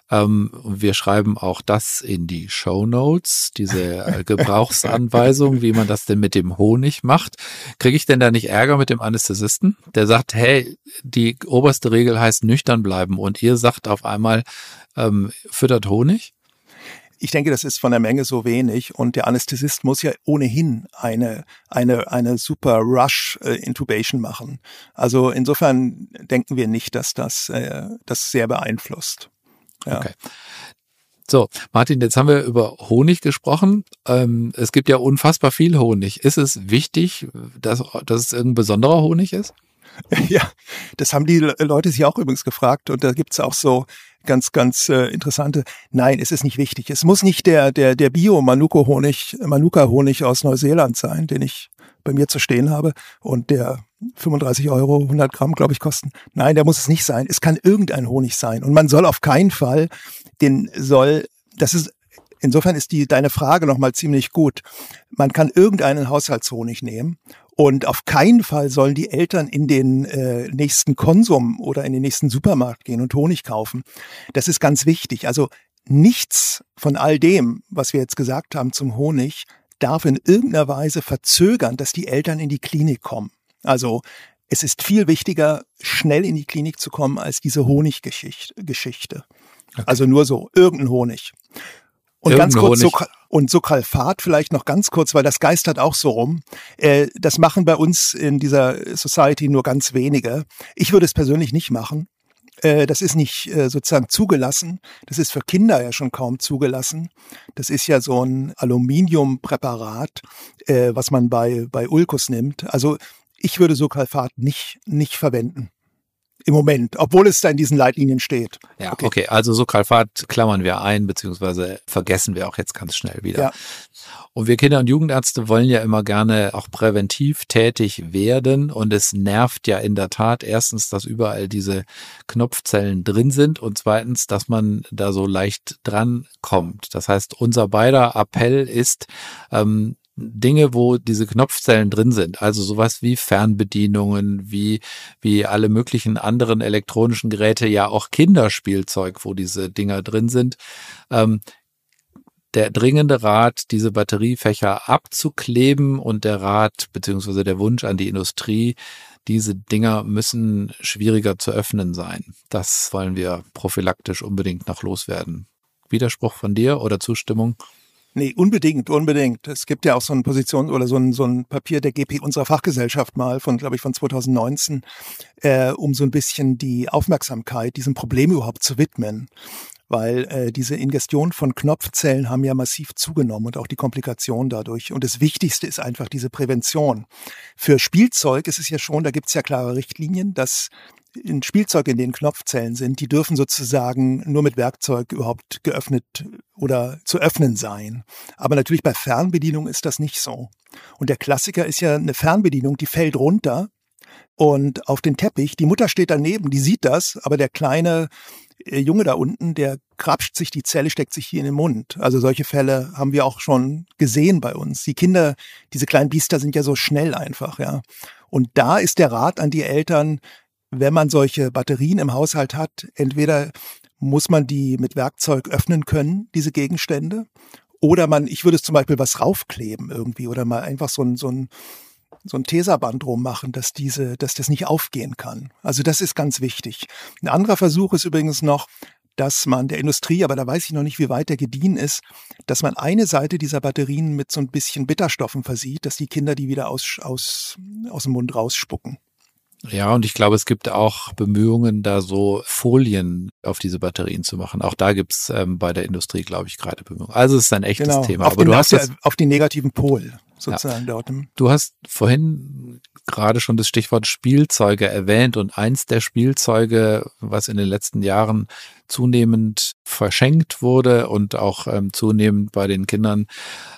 Ähm, wir schreiben auch das in die Show Notes, diese äh, Gebrauchsanweisung, wie man das denn mit dem Honig macht. Kriege ich denn da nicht Ärger mit dem Anästhesisten? Der sagt, hey, die oberste Regel heißt nüchtern bleiben und ihr sagt auf einmal, ähm, füttert Honig? Ich denke, das ist von der Menge so wenig und der Anästhesist muss ja ohnehin eine, eine, eine super Rush äh, Intubation machen. Also insofern denken wir nicht, dass das, äh, das sehr beeinflusst. Ja. Okay. So, Martin, jetzt haben wir über Honig gesprochen. Ähm, es gibt ja unfassbar viel Honig. Ist es wichtig, dass, dass es irgendein besonderer Honig ist? Ja, das haben die Leute sich auch übrigens gefragt und da gibt's auch so ganz, ganz äh, interessante. Nein, es ist nicht wichtig. Es muss nicht der, der, der Bio-Manuka-Honig Manuka -Honig aus Neuseeland sein, den ich bei mir zu stehen habe und der 35 Euro, 100 Gramm, glaube ich, kosten. Nein, der muss es nicht sein. Es kann irgendein Honig sein. Und man soll auf keinen Fall, den soll, das ist, insofern ist die, deine Frage nochmal ziemlich gut. Man kann irgendeinen Haushaltshonig nehmen und auf keinen Fall sollen die Eltern in den äh, nächsten Konsum oder in den nächsten Supermarkt gehen und Honig kaufen. Das ist ganz wichtig. Also nichts von all dem, was wir jetzt gesagt haben zum Honig, darf in irgendeiner Weise verzögern, dass die Eltern in die Klinik kommen. Also es ist viel wichtiger, schnell in die Klinik zu kommen, als diese Honiggeschichte. Okay. Also nur so, irgendein Honig. Und Irgendein ganz kurz, Honig. und Sucralfat vielleicht noch ganz kurz, weil das geistert auch so rum. Äh, das machen bei uns in dieser Society nur ganz wenige. Ich würde es persönlich nicht machen. Äh, das ist nicht äh, sozusagen zugelassen. Das ist für Kinder ja schon kaum zugelassen. Das ist ja so ein Aluminiumpräparat, äh, was man bei, bei Ulkus nimmt. Also ich würde Sucralfat nicht, nicht verwenden im Moment, obwohl es da in diesen Leitlinien steht. Ja, okay, okay. also so Kalfat klammern wir ein, beziehungsweise vergessen wir auch jetzt ganz schnell wieder. Ja. Und wir Kinder- und Jugendärzte wollen ja immer gerne auch präventiv tätig werden. Und es nervt ja in der Tat erstens, dass überall diese Knopfzellen drin sind und zweitens, dass man da so leicht dran kommt. Das heißt, unser beider Appell ist, ähm, Dinge, wo diese Knopfzellen drin sind, also sowas wie Fernbedienungen, wie, wie alle möglichen anderen elektronischen Geräte, ja auch Kinderspielzeug, wo diese Dinger drin sind. Ähm, der dringende Rat, diese Batteriefächer abzukleben und der Rat beziehungsweise der Wunsch an die Industrie, diese Dinger müssen schwieriger zu öffnen sein. Das wollen wir prophylaktisch unbedingt noch loswerden. Widerspruch von dir oder Zustimmung? Nee, unbedingt, unbedingt. Es gibt ja auch so eine Position oder so ein, so ein Papier der GP unserer Fachgesellschaft mal von, glaube ich, von 2019, äh, um so ein bisschen die Aufmerksamkeit diesem Problem überhaupt zu widmen. Weil äh, diese Ingestion von Knopfzellen haben ja massiv zugenommen und auch die Komplikationen dadurch. Und das Wichtigste ist einfach diese Prävention. Für Spielzeug ist es ja schon, da gibt es ja klare Richtlinien, dass in Spielzeug, in denen Knopfzellen sind, die dürfen sozusagen nur mit Werkzeug überhaupt geöffnet oder zu öffnen sein. Aber natürlich bei Fernbedienung ist das nicht so. Und der Klassiker ist ja eine Fernbedienung, die fällt runter und auf den Teppich. Die Mutter steht daneben, die sieht das, aber der kleine äh, Junge da unten, der krapscht sich die Zelle, steckt sich hier in den Mund. Also solche Fälle haben wir auch schon gesehen bei uns. Die Kinder, diese kleinen Biester sind ja so schnell einfach, ja. Und da ist der Rat an die Eltern, wenn man solche Batterien im Haushalt hat, entweder muss man die mit Werkzeug öffnen können, diese Gegenstände, oder man, ich würde es zum Beispiel was raufkleben irgendwie oder mal einfach so ein, so ein, so ein Teserband drum machen, dass diese, dass das nicht aufgehen kann. Also das ist ganz wichtig. Ein anderer Versuch ist übrigens noch, dass man der Industrie, aber da weiß ich noch nicht, wie weit der gediehen ist, dass man eine Seite dieser Batterien mit so ein bisschen Bitterstoffen versieht, dass die Kinder die wieder aus, aus, aus dem Mund rausspucken. Ja, und ich glaube, es gibt auch Bemühungen, da so Folien auf diese Batterien zu machen. Auch da gibt's ähm, bei der Industrie, glaube ich, gerade Bemühungen. Also es ist ein echtes genau, Thema. Aber du hast das, auf die negativen Pol sozusagen ja. dort. Du hast vorhin gerade schon das Stichwort Spielzeuge erwähnt und eins der Spielzeuge, was in den letzten Jahren zunehmend verschenkt wurde und auch ähm, zunehmend bei den Kindern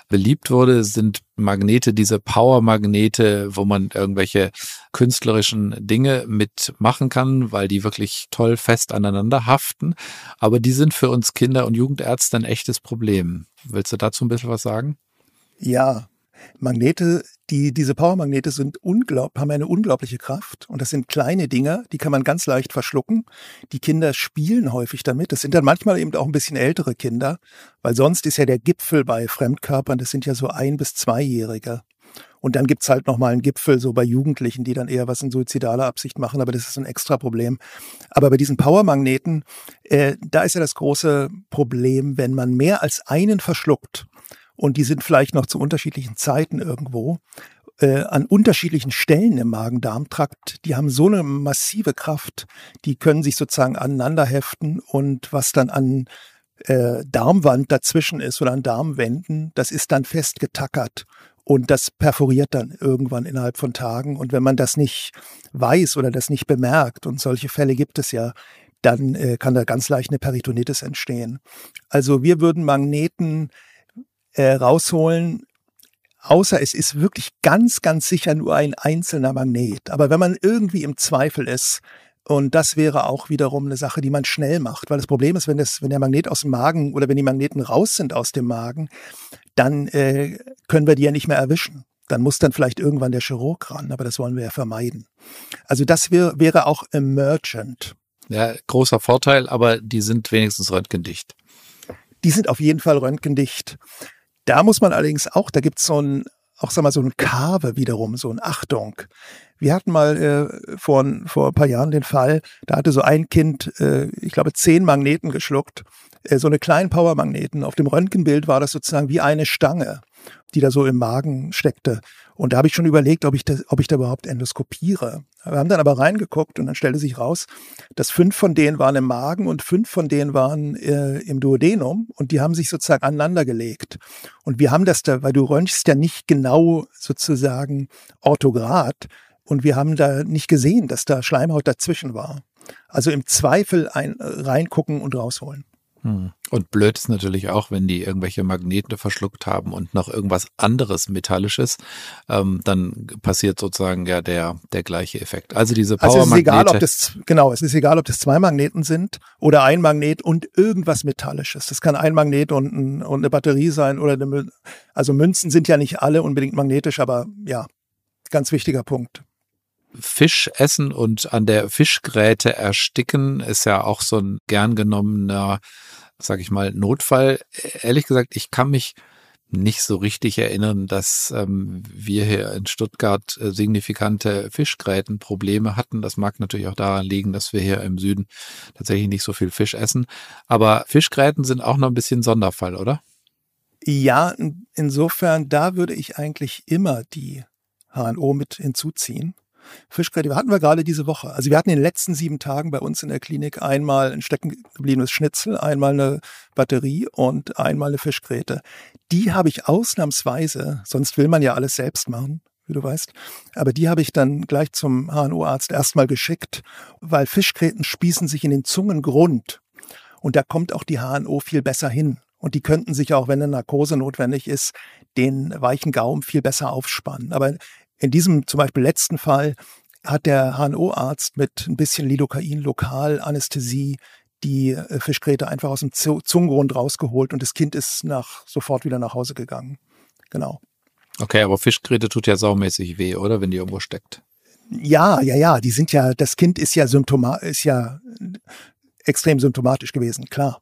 beliebt wurde, sind Magnete, diese Power-Magnete, wo man irgendwelche künstlerischen Dinge mitmachen kann, weil die wirklich toll fest aneinander haften. Aber die sind für uns Kinder- und Jugendärzte ein echtes Problem. Willst du dazu ein bisschen was sagen? Ja, Magnete, die, diese Powermagnete sind unglaub, haben eine unglaubliche Kraft. Und das sind kleine Dinger, die kann man ganz leicht verschlucken. Die Kinder spielen häufig damit. Das sind dann manchmal eben auch ein bisschen ältere Kinder, weil sonst ist ja der Gipfel bei Fremdkörpern, das sind ja so ein- bis zweijährige. Und dann gibt's halt nochmal einen Gipfel so bei Jugendlichen, die dann eher was in suizidaler Absicht machen, aber das ist ein extra Problem. Aber bei diesen Powermagneten, äh, da ist ja das große Problem, wenn man mehr als einen verschluckt, und die sind vielleicht noch zu unterschiedlichen Zeiten irgendwo äh, an unterschiedlichen Stellen im Magen-Darm-Trakt. Die haben so eine massive Kraft, die können sich sozusagen aneinander heften und was dann an äh, Darmwand dazwischen ist oder an Darmwänden, das ist dann fest getackert und das perforiert dann irgendwann innerhalb von Tagen. Und wenn man das nicht weiß oder das nicht bemerkt, und solche Fälle gibt es ja, dann äh, kann da ganz leicht eine Peritonitis entstehen. Also wir würden Magneten äh, rausholen, außer es ist wirklich ganz, ganz sicher nur ein einzelner Magnet. Aber wenn man irgendwie im Zweifel ist, und das wäre auch wiederum eine Sache, die man schnell macht, weil das Problem ist, wenn, das, wenn der Magnet aus dem Magen oder wenn die Magneten raus sind aus dem Magen, dann äh, können wir die ja nicht mehr erwischen. Dann muss dann vielleicht irgendwann der Chirurg ran, aber das wollen wir ja vermeiden. Also das wär, wäre auch emergent. Ja, großer Vorteil, aber die sind wenigstens röntgendicht. Die sind auf jeden Fall röntgendicht. Da muss man allerdings auch, da gibt's so ein, auch sag mal, so ein Kave wiederum, so ein Achtung. Wir hatten mal äh, vor, vor ein paar Jahren den Fall, da hatte so ein Kind, äh, ich glaube, zehn Magneten geschluckt, äh, so eine kleinen Powermagneten. Auf dem Röntgenbild war das sozusagen wie eine Stange, die da so im Magen steckte. Und da habe ich schon überlegt, ob ich, das, ob ich da überhaupt endoskopiere. Wir haben dann aber reingeguckt und dann stellte sich raus, dass fünf von denen waren im Magen und fünf von denen waren äh, im Duodenum und die haben sich sozusagen aneinander gelegt. Und wir haben das da, weil du röntgst ja nicht genau sozusagen orthograd und wir haben da nicht gesehen, dass da Schleimhaut dazwischen war. Also im Zweifel ein, reingucken und rausholen. Hm. Und blöd ist natürlich auch, wenn die irgendwelche Magnete verschluckt haben und noch irgendwas anderes Metallisches, ähm, dann passiert sozusagen ja der, der gleiche Effekt. Also diese Power Also es ist egal, ob das, genau, es ist egal, ob das zwei Magneten sind oder ein Magnet und irgendwas Metallisches. Das kann ein Magnet und, ein, und eine Batterie sein oder eine, also Münzen sind ja nicht alle unbedingt magnetisch, aber ja, ganz wichtiger Punkt. Fisch essen und an der Fischgräte ersticken ist ja auch so ein gern genommener, sag ich mal, Notfall. Ehrlich gesagt, ich kann mich nicht so richtig erinnern, dass ähm, wir hier in Stuttgart äh, signifikante Fischgrätenprobleme hatten. Das mag natürlich auch daran liegen, dass wir hier im Süden tatsächlich nicht so viel Fisch essen. Aber Fischgräten sind auch noch ein bisschen Sonderfall, oder? Ja, insofern, da würde ich eigentlich immer die HNO mit hinzuziehen. Fischgräte hatten wir gerade diese Woche. Also wir hatten in den letzten sieben Tagen bei uns in der Klinik einmal ein stecken gebliebenes Schnitzel, einmal eine Batterie und einmal eine Fischgräte. Die habe ich ausnahmsweise, sonst will man ja alles selbst machen, wie du weißt. Aber die habe ich dann gleich zum HNO-Arzt erstmal geschickt, weil Fischgräten spießen sich in den Zungengrund. Und da kommt auch die HNO viel besser hin. Und die könnten sich auch, wenn eine Narkose notwendig ist, den weichen Gaumen viel besser aufspannen. Aber in diesem zum Beispiel letzten Fall hat der HNO-Arzt mit ein bisschen Lidocain, Lokalanästhesie, die äh, Fischgräte einfach aus dem Zungengrund rausgeholt und das Kind ist nach, sofort wieder nach Hause gegangen. Genau. Okay, aber Fischgräte tut ja saumäßig weh, oder? Wenn die irgendwo steckt. Ja, ja, ja. Die sind ja, das Kind ist ja symptoma, ist ja extrem symptomatisch gewesen, klar.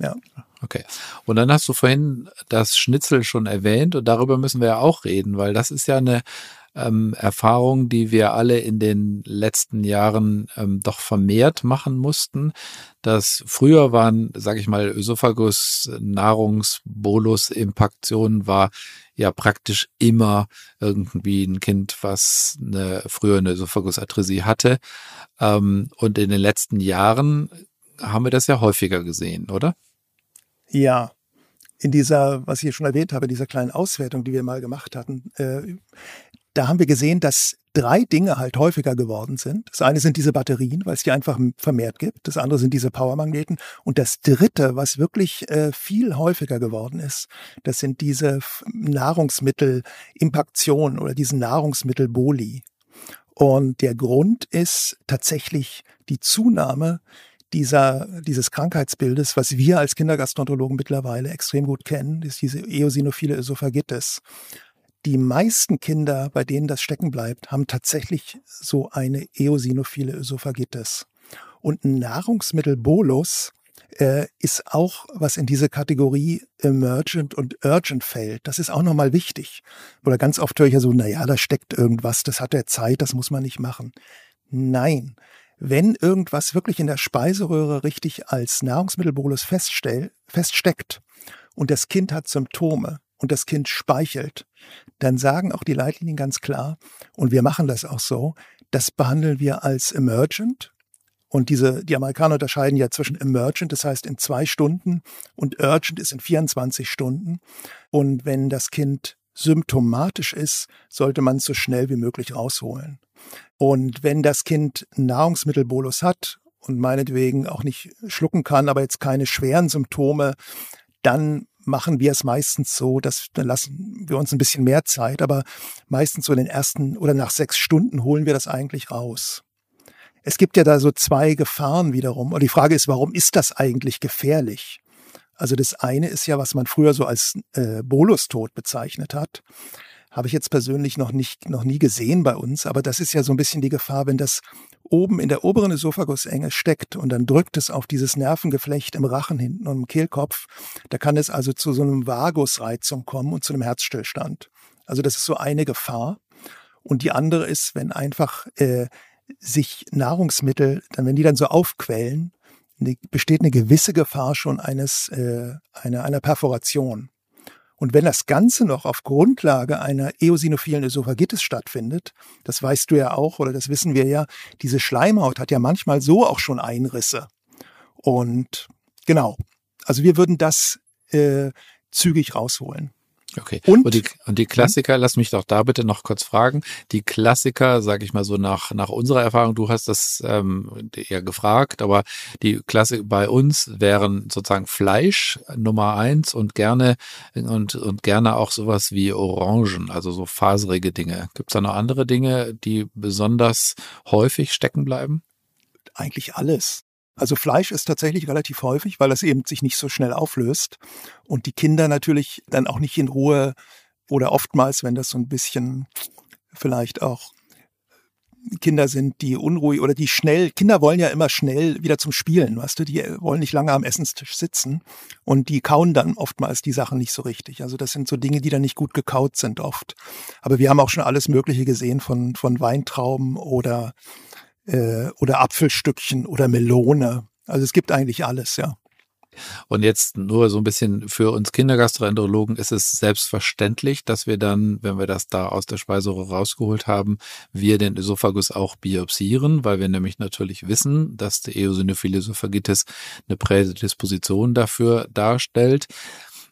Ja. Okay. Und dann hast du vorhin das Schnitzel schon erwähnt und darüber müssen wir ja auch reden, weil das ist ja eine ähm, Erfahrung, die wir alle in den letzten Jahren ähm, doch vermehrt machen mussten. Das früher waren, sage ich mal, Ösophagus, Nahrungsbolus, Impaktion war ja praktisch immer irgendwie ein Kind, was eine früher eine Ösophagusatresie hatte. Ähm, und in den letzten Jahren haben wir das ja häufiger gesehen, oder? Ja, in dieser, was ich schon erwähnt habe, dieser kleinen Auswertung, die wir mal gemacht hatten, äh, da haben wir gesehen, dass drei Dinge halt häufiger geworden sind. Das eine sind diese Batterien, weil es die einfach vermehrt gibt. Das andere sind diese Powermagneten. Und das dritte, was wirklich äh, viel häufiger geworden ist, das sind diese Nahrungsmittelimpaktionen oder diese Nahrungsmittelboli. Und der Grund ist tatsächlich die Zunahme dieser, dieses Krankheitsbildes, was wir als Kindergastroenterologen mittlerweile extrem gut kennen, ist diese eosinophile Ösophagitis die meisten Kinder, bei denen das stecken bleibt, haben tatsächlich so eine eosinophile Ösophagitis. Und ein Nahrungsmittelbolus äh, ist auch, was in diese Kategorie emergent und urgent fällt. Das ist auch nochmal wichtig. Oder ganz oft höre ich ja so, naja, da steckt irgendwas, das hat er Zeit, das muss man nicht machen. Nein. Wenn irgendwas wirklich in der Speiseröhre richtig als Nahrungsmittelbolus feststeckt und das Kind hat Symptome, und das Kind speichelt, dann sagen auch die Leitlinien ganz klar, und wir machen das auch so, das behandeln wir als emergent Und diese, die Amerikaner unterscheiden ja zwischen emergent, das heißt in zwei Stunden, und urgent ist in 24 Stunden. Und wenn das Kind symptomatisch ist, sollte man es so schnell wie möglich rausholen. Und wenn das Kind Nahrungsmittelbolus hat und meinetwegen auch nicht schlucken kann, aber jetzt keine schweren Symptome, dann machen wir es meistens so, dass dann lassen wir uns ein bisschen mehr Zeit, aber meistens so in den ersten oder nach sechs Stunden holen wir das eigentlich raus. Es gibt ja da so zwei Gefahren wiederum. Und die Frage ist, warum ist das eigentlich gefährlich? Also das eine ist ja, was man früher so als äh, Bolustod bezeichnet hat. Habe ich jetzt persönlich noch nicht, noch nie gesehen bei uns, aber das ist ja so ein bisschen die Gefahr, wenn das oben in der oberen Esophagusenge steckt und dann drückt es auf dieses Nervengeflecht im Rachen hinten und im Kehlkopf, da kann es also zu so einem Vagusreizung kommen und zu einem Herzstillstand. Also das ist so eine Gefahr. Und die andere ist, wenn einfach äh, sich Nahrungsmittel, dann wenn die dann so aufquellen, ne, besteht eine gewisse Gefahr schon eines äh, einer, einer Perforation. Und wenn das Ganze noch auf Grundlage einer eosinophilen Esophagitis stattfindet, das weißt du ja auch oder das wissen wir ja, diese Schleimhaut hat ja manchmal so auch schon Einrisse. Und genau, also wir würden das äh, zügig rausholen. Okay. Und, und, die, und die Klassiker, lass mich doch da bitte noch kurz fragen. Die Klassiker, sage ich mal so nach, nach unserer Erfahrung, du hast das ähm, ja gefragt, aber die Klassiker bei uns wären sozusagen Fleisch Nummer eins und gerne und, und gerne auch sowas wie Orangen, also so faserige Dinge. Gibt es da noch andere Dinge, die besonders häufig stecken bleiben? Eigentlich alles. Also Fleisch ist tatsächlich relativ häufig, weil das eben sich nicht so schnell auflöst und die Kinder natürlich dann auch nicht in Ruhe oder oftmals, wenn das so ein bisschen vielleicht auch Kinder sind, die unruhig oder die schnell, Kinder wollen ja immer schnell wieder zum Spielen, weißt du, die wollen nicht lange am Essenstisch sitzen und die kauen dann oftmals die Sachen nicht so richtig. Also das sind so Dinge, die dann nicht gut gekaut sind oft. Aber wir haben auch schon alles Mögliche gesehen von, von Weintrauben oder äh, oder Apfelstückchen oder Melone. Also es gibt eigentlich alles, ja. Und jetzt nur so ein bisschen für uns Kindergastroenterologen ist es selbstverständlich, dass wir dann, wenn wir das da aus der Speiseröhre rausgeholt haben, wir den Esophagus auch biopsieren, weil wir nämlich natürlich wissen, dass die eosinophile Esophagitis eine Prädisposition dafür darstellt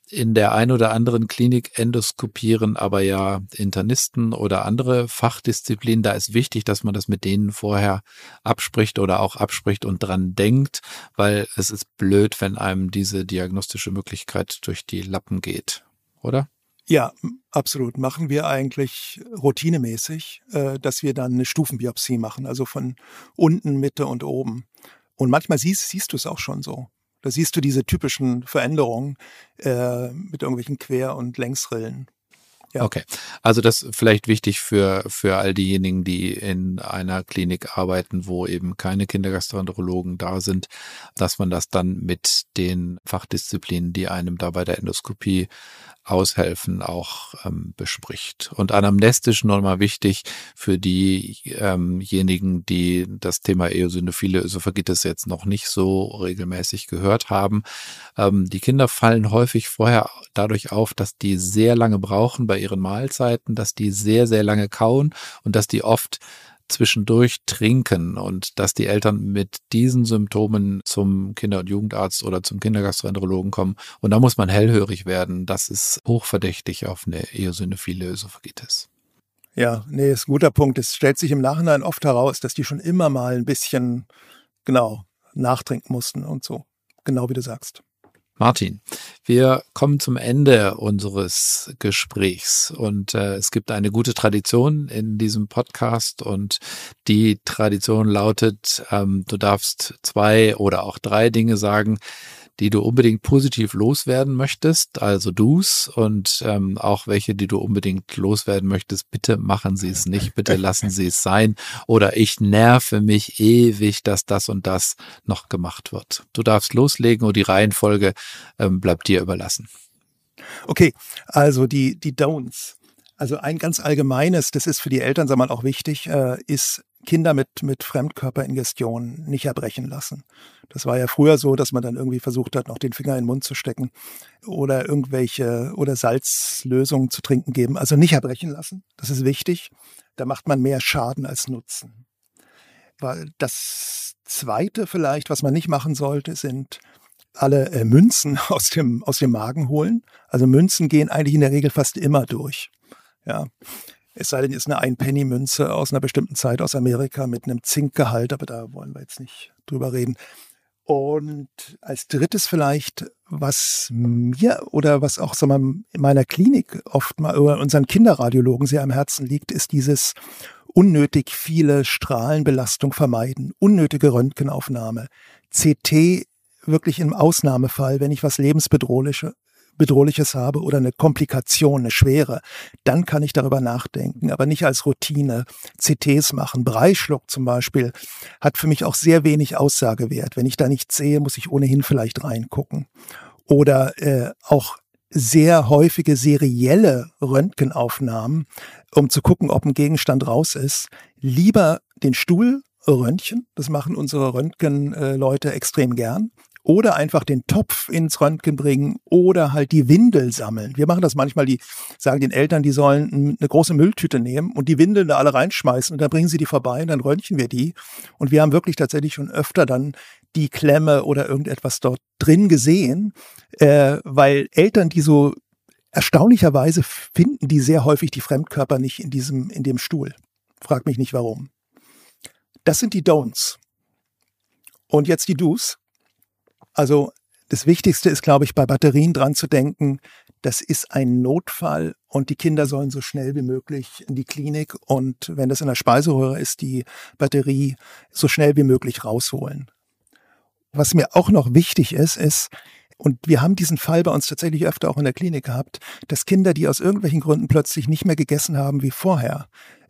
in der ein oder anderen Klinik endoskopieren aber ja Internisten oder andere Fachdisziplinen. Da ist wichtig, dass man das mit denen vorher abspricht oder auch abspricht und dran denkt, weil es ist blöd, wenn einem diese diagnostische Möglichkeit durch die Lappen geht, oder? Ja, absolut. Machen wir eigentlich routinemäßig, äh, dass wir dann eine Stufenbiopsie machen, also von unten, Mitte und oben. Und manchmal siehst, siehst du es auch schon so. Da siehst du diese typischen Veränderungen äh, mit irgendwelchen Quer- und Längsrillen. Ja. Okay, also das vielleicht wichtig für, für all diejenigen, die in einer Klinik arbeiten, wo eben keine Kindergastroenterologen da sind, dass man das dann mit den Fachdisziplinen, die einem da bei der Endoskopie aushelfen, auch ähm, bespricht. Und anamnestisch nochmal wichtig für diejenigen, ähm die das Thema eosinophile Ösophagitis jetzt noch nicht so regelmäßig gehört haben. Ähm, die Kinder fallen häufig vorher dadurch auf, dass die sehr lange brauchen bei ihren Mahlzeiten, dass die sehr, sehr lange kauen und dass die oft zwischendurch trinken und dass die Eltern mit diesen Symptomen zum Kinder- und Jugendarzt oder zum Kindergastroenterologen kommen. Und da muss man hellhörig werden. Das ist hochverdächtig auf eine eosinophile Ösophagitis. Ja, nee, ist ein guter Punkt. Es stellt sich im Nachhinein oft heraus, dass die schon immer mal ein bisschen, genau, nachtrinken mussten und so. Genau wie du sagst. Martin, wir kommen zum Ende unseres Gesprächs. Und äh, es gibt eine gute Tradition in diesem Podcast. Und die Tradition lautet, ähm, du darfst zwei oder auch drei Dinge sagen, die du unbedingt positiv loswerden möchtest, also du's und ähm, auch welche, die du unbedingt loswerden möchtest, bitte machen Sie es nicht, bitte lassen Sie es sein oder ich nerve mich ewig, dass das und das noch gemacht wird. Du darfst loslegen und die Reihenfolge ähm, bleibt dir überlassen. Okay, also die, die Don'ts. Also ein ganz allgemeines, das ist für die Eltern, wir mal, auch wichtig, äh, ist Kinder mit, mit Fremdkörperingestion nicht erbrechen lassen. Das war ja früher so, dass man dann irgendwie versucht hat, noch den Finger in den Mund zu stecken oder irgendwelche oder Salzlösungen zu trinken geben. Also nicht erbrechen lassen. Das ist wichtig. Da macht man mehr Schaden als Nutzen. Das Zweite vielleicht, was man nicht machen sollte, sind alle äh, Münzen aus dem, aus dem Magen holen. Also Münzen gehen eigentlich in der Regel fast immer durch. Ja. Es sei denn, es ist eine Ein-Penny-Münze aus einer bestimmten Zeit aus Amerika mit einem Zinkgehalt, aber da wollen wir jetzt nicht drüber reden. Und als drittes vielleicht, was mir oder was auch so in meiner Klinik oft mal über unseren Kinderradiologen sehr am Herzen liegt, ist dieses unnötig viele Strahlenbelastung vermeiden, unnötige Röntgenaufnahme, CT wirklich im Ausnahmefall, wenn ich was lebensbedrohliches Bedrohliches habe oder eine Komplikation, eine schwere, dann kann ich darüber nachdenken, aber nicht als Routine. CTs machen, Breischluck zum Beispiel, hat für mich auch sehr wenig Aussagewert. Wenn ich da nichts sehe, muss ich ohnehin vielleicht reingucken. Oder äh, auch sehr häufige serielle Röntgenaufnahmen, um zu gucken, ob ein Gegenstand raus ist. Lieber den Stuhl Röntgen, das machen unsere Röntgenleute extrem gern oder einfach den Topf ins Röntgen bringen oder halt die Windel sammeln. Wir machen das manchmal, die sagen den Eltern, die sollen eine große Mülltüte nehmen und die Windeln da alle reinschmeißen und dann bringen sie die vorbei und dann röntgen wir die. Und wir haben wirklich tatsächlich schon öfter dann die Klemme oder irgendetwas dort drin gesehen, äh, weil Eltern, die so erstaunlicherweise finden die sehr häufig die Fremdkörper nicht in diesem, in dem Stuhl. Frag mich nicht warum. Das sind die Don'ts. Und jetzt die Do's. Also das Wichtigste ist, glaube ich, bei Batterien dran zu denken, das ist ein Notfall und die Kinder sollen so schnell wie möglich in die Klinik und wenn das in der Speiseröhre ist, die Batterie so schnell wie möglich rausholen. Was mir auch noch wichtig ist, ist, und wir haben diesen Fall bei uns tatsächlich öfter auch in der Klinik gehabt, dass Kinder, die aus irgendwelchen Gründen plötzlich nicht mehr gegessen haben wie vorher,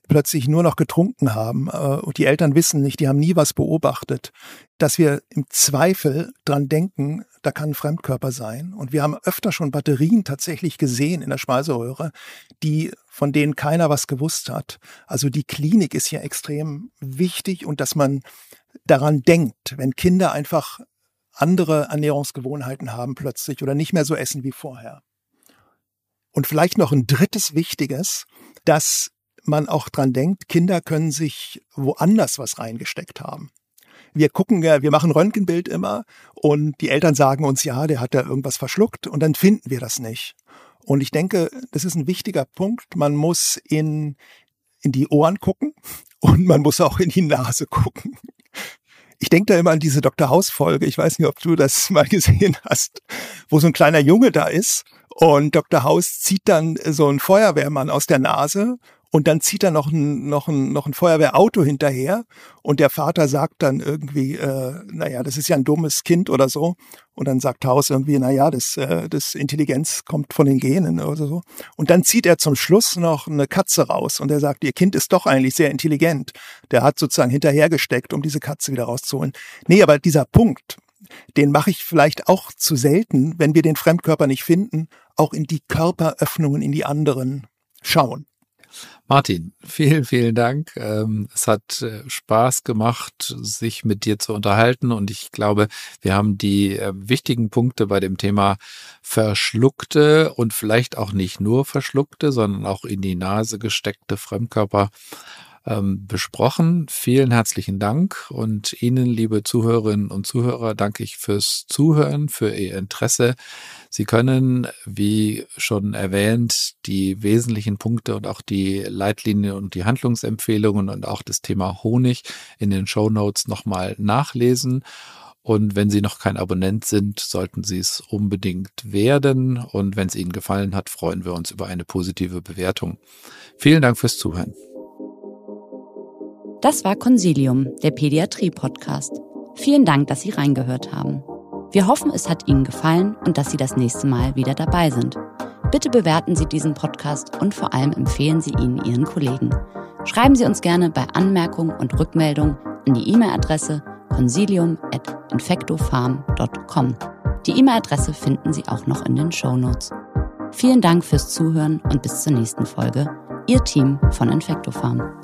plötzlich nur noch getrunken haben äh, und die Eltern wissen nicht, die haben nie was beobachtet, dass wir im Zweifel dran denken, da kann ein Fremdkörper sein. Und wir haben öfter schon Batterien tatsächlich gesehen in der Speiseröhre, die von denen keiner was gewusst hat. Also die Klinik ist hier extrem wichtig und dass man daran denkt, wenn Kinder einfach andere Ernährungsgewohnheiten haben plötzlich oder nicht mehr so essen wie vorher. Und vielleicht noch ein drittes Wichtiges, dass man auch dran denkt, Kinder können sich woanders was reingesteckt haben. Wir gucken, wir machen Röntgenbild immer und die Eltern sagen uns, ja, der hat da irgendwas verschluckt und dann finden wir das nicht. Und ich denke, das ist ein wichtiger Punkt. Man muss in, in die Ohren gucken und man muss auch in die Nase gucken. Ich denke da immer an diese Dr. House-Folge. Ich weiß nicht, ob du das mal gesehen hast, wo so ein kleiner Junge da ist und Dr. House zieht dann so einen Feuerwehrmann aus der Nase und dann zieht er noch ein, noch ein, noch ein Feuerwehrauto hinterher und der Vater sagt dann irgendwie, äh, naja, das ist ja ein dummes Kind oder so. Und dann sagt Haus irgendwie, naja, das, äh, das Intelligenz kommt von den Genen oder so. Und dann zieht er zum Schluss noch eine Katze raus und er sagt, ihr Kind ist doch eigentlich sehr intelligent. Der hat sozusagen hinterhergesteckt, um diese Katze wieder rauszuholen. Nee, aber dieser Punkt, den mache ich vielleicht auch zu selten, wenn wir den Fremdkörper nicht finden, auch in die Körperöffnungen in die anderen schauen. Martin, vielen, vielen Dank. Ähm, es hat äh, Spaß gemacht, sich mit dir zu unterhalten und ich glaube, wir haben die äh, wichtigen Punkte bei dem Thema verschluckte und vielleicht auch nicht nur verschluckte, sondern auch in die Nase gesteckte Fremdkörper ähm, besprochen. Vielen herzlichen Dank und Ihnen, liebe Zuhörerinnen und Zuhörer, danke ich fürs Zuhören, für Ihr Interesse. Sie können, wie schon erwähnt, die wesentlichen Punkte und auch die Leitlinien und die Handlungsempfehlungen und auch das Thema Honig in den Show Notes nochmal nachlesen. Und wenn Sie noch kein Abonnent sind, sollten Sie es unbedingt werden. Und wenn es Ihnen gefallen hat, freuen wir uns über eine positive Bewertung. Vielen Dank fürs Zuhören. Das war Consilium, der Pädiatrie-Podcast. Vielen Dank, dass Sie reingehört haben. Wir hoffen, es hat Ihnen gefallen und dass Sie das nächste Mal wieder dabei sind. Bitte bewerten Sie diesen Podcast und vor allem empfehlen Sie ihn Ihren Kollegen. Schreiben Sie uns gerne bei Anmerkungen und Rückmeldungen an die E-Mail-Adresse consilium.infectofarm.com. Die E-Mail-Adresse finden Sie auch noch in den Show Notes. Vielen Dank fürs Zuhören und bis zur nächsten Folge. Ihr Team von Infectofarm.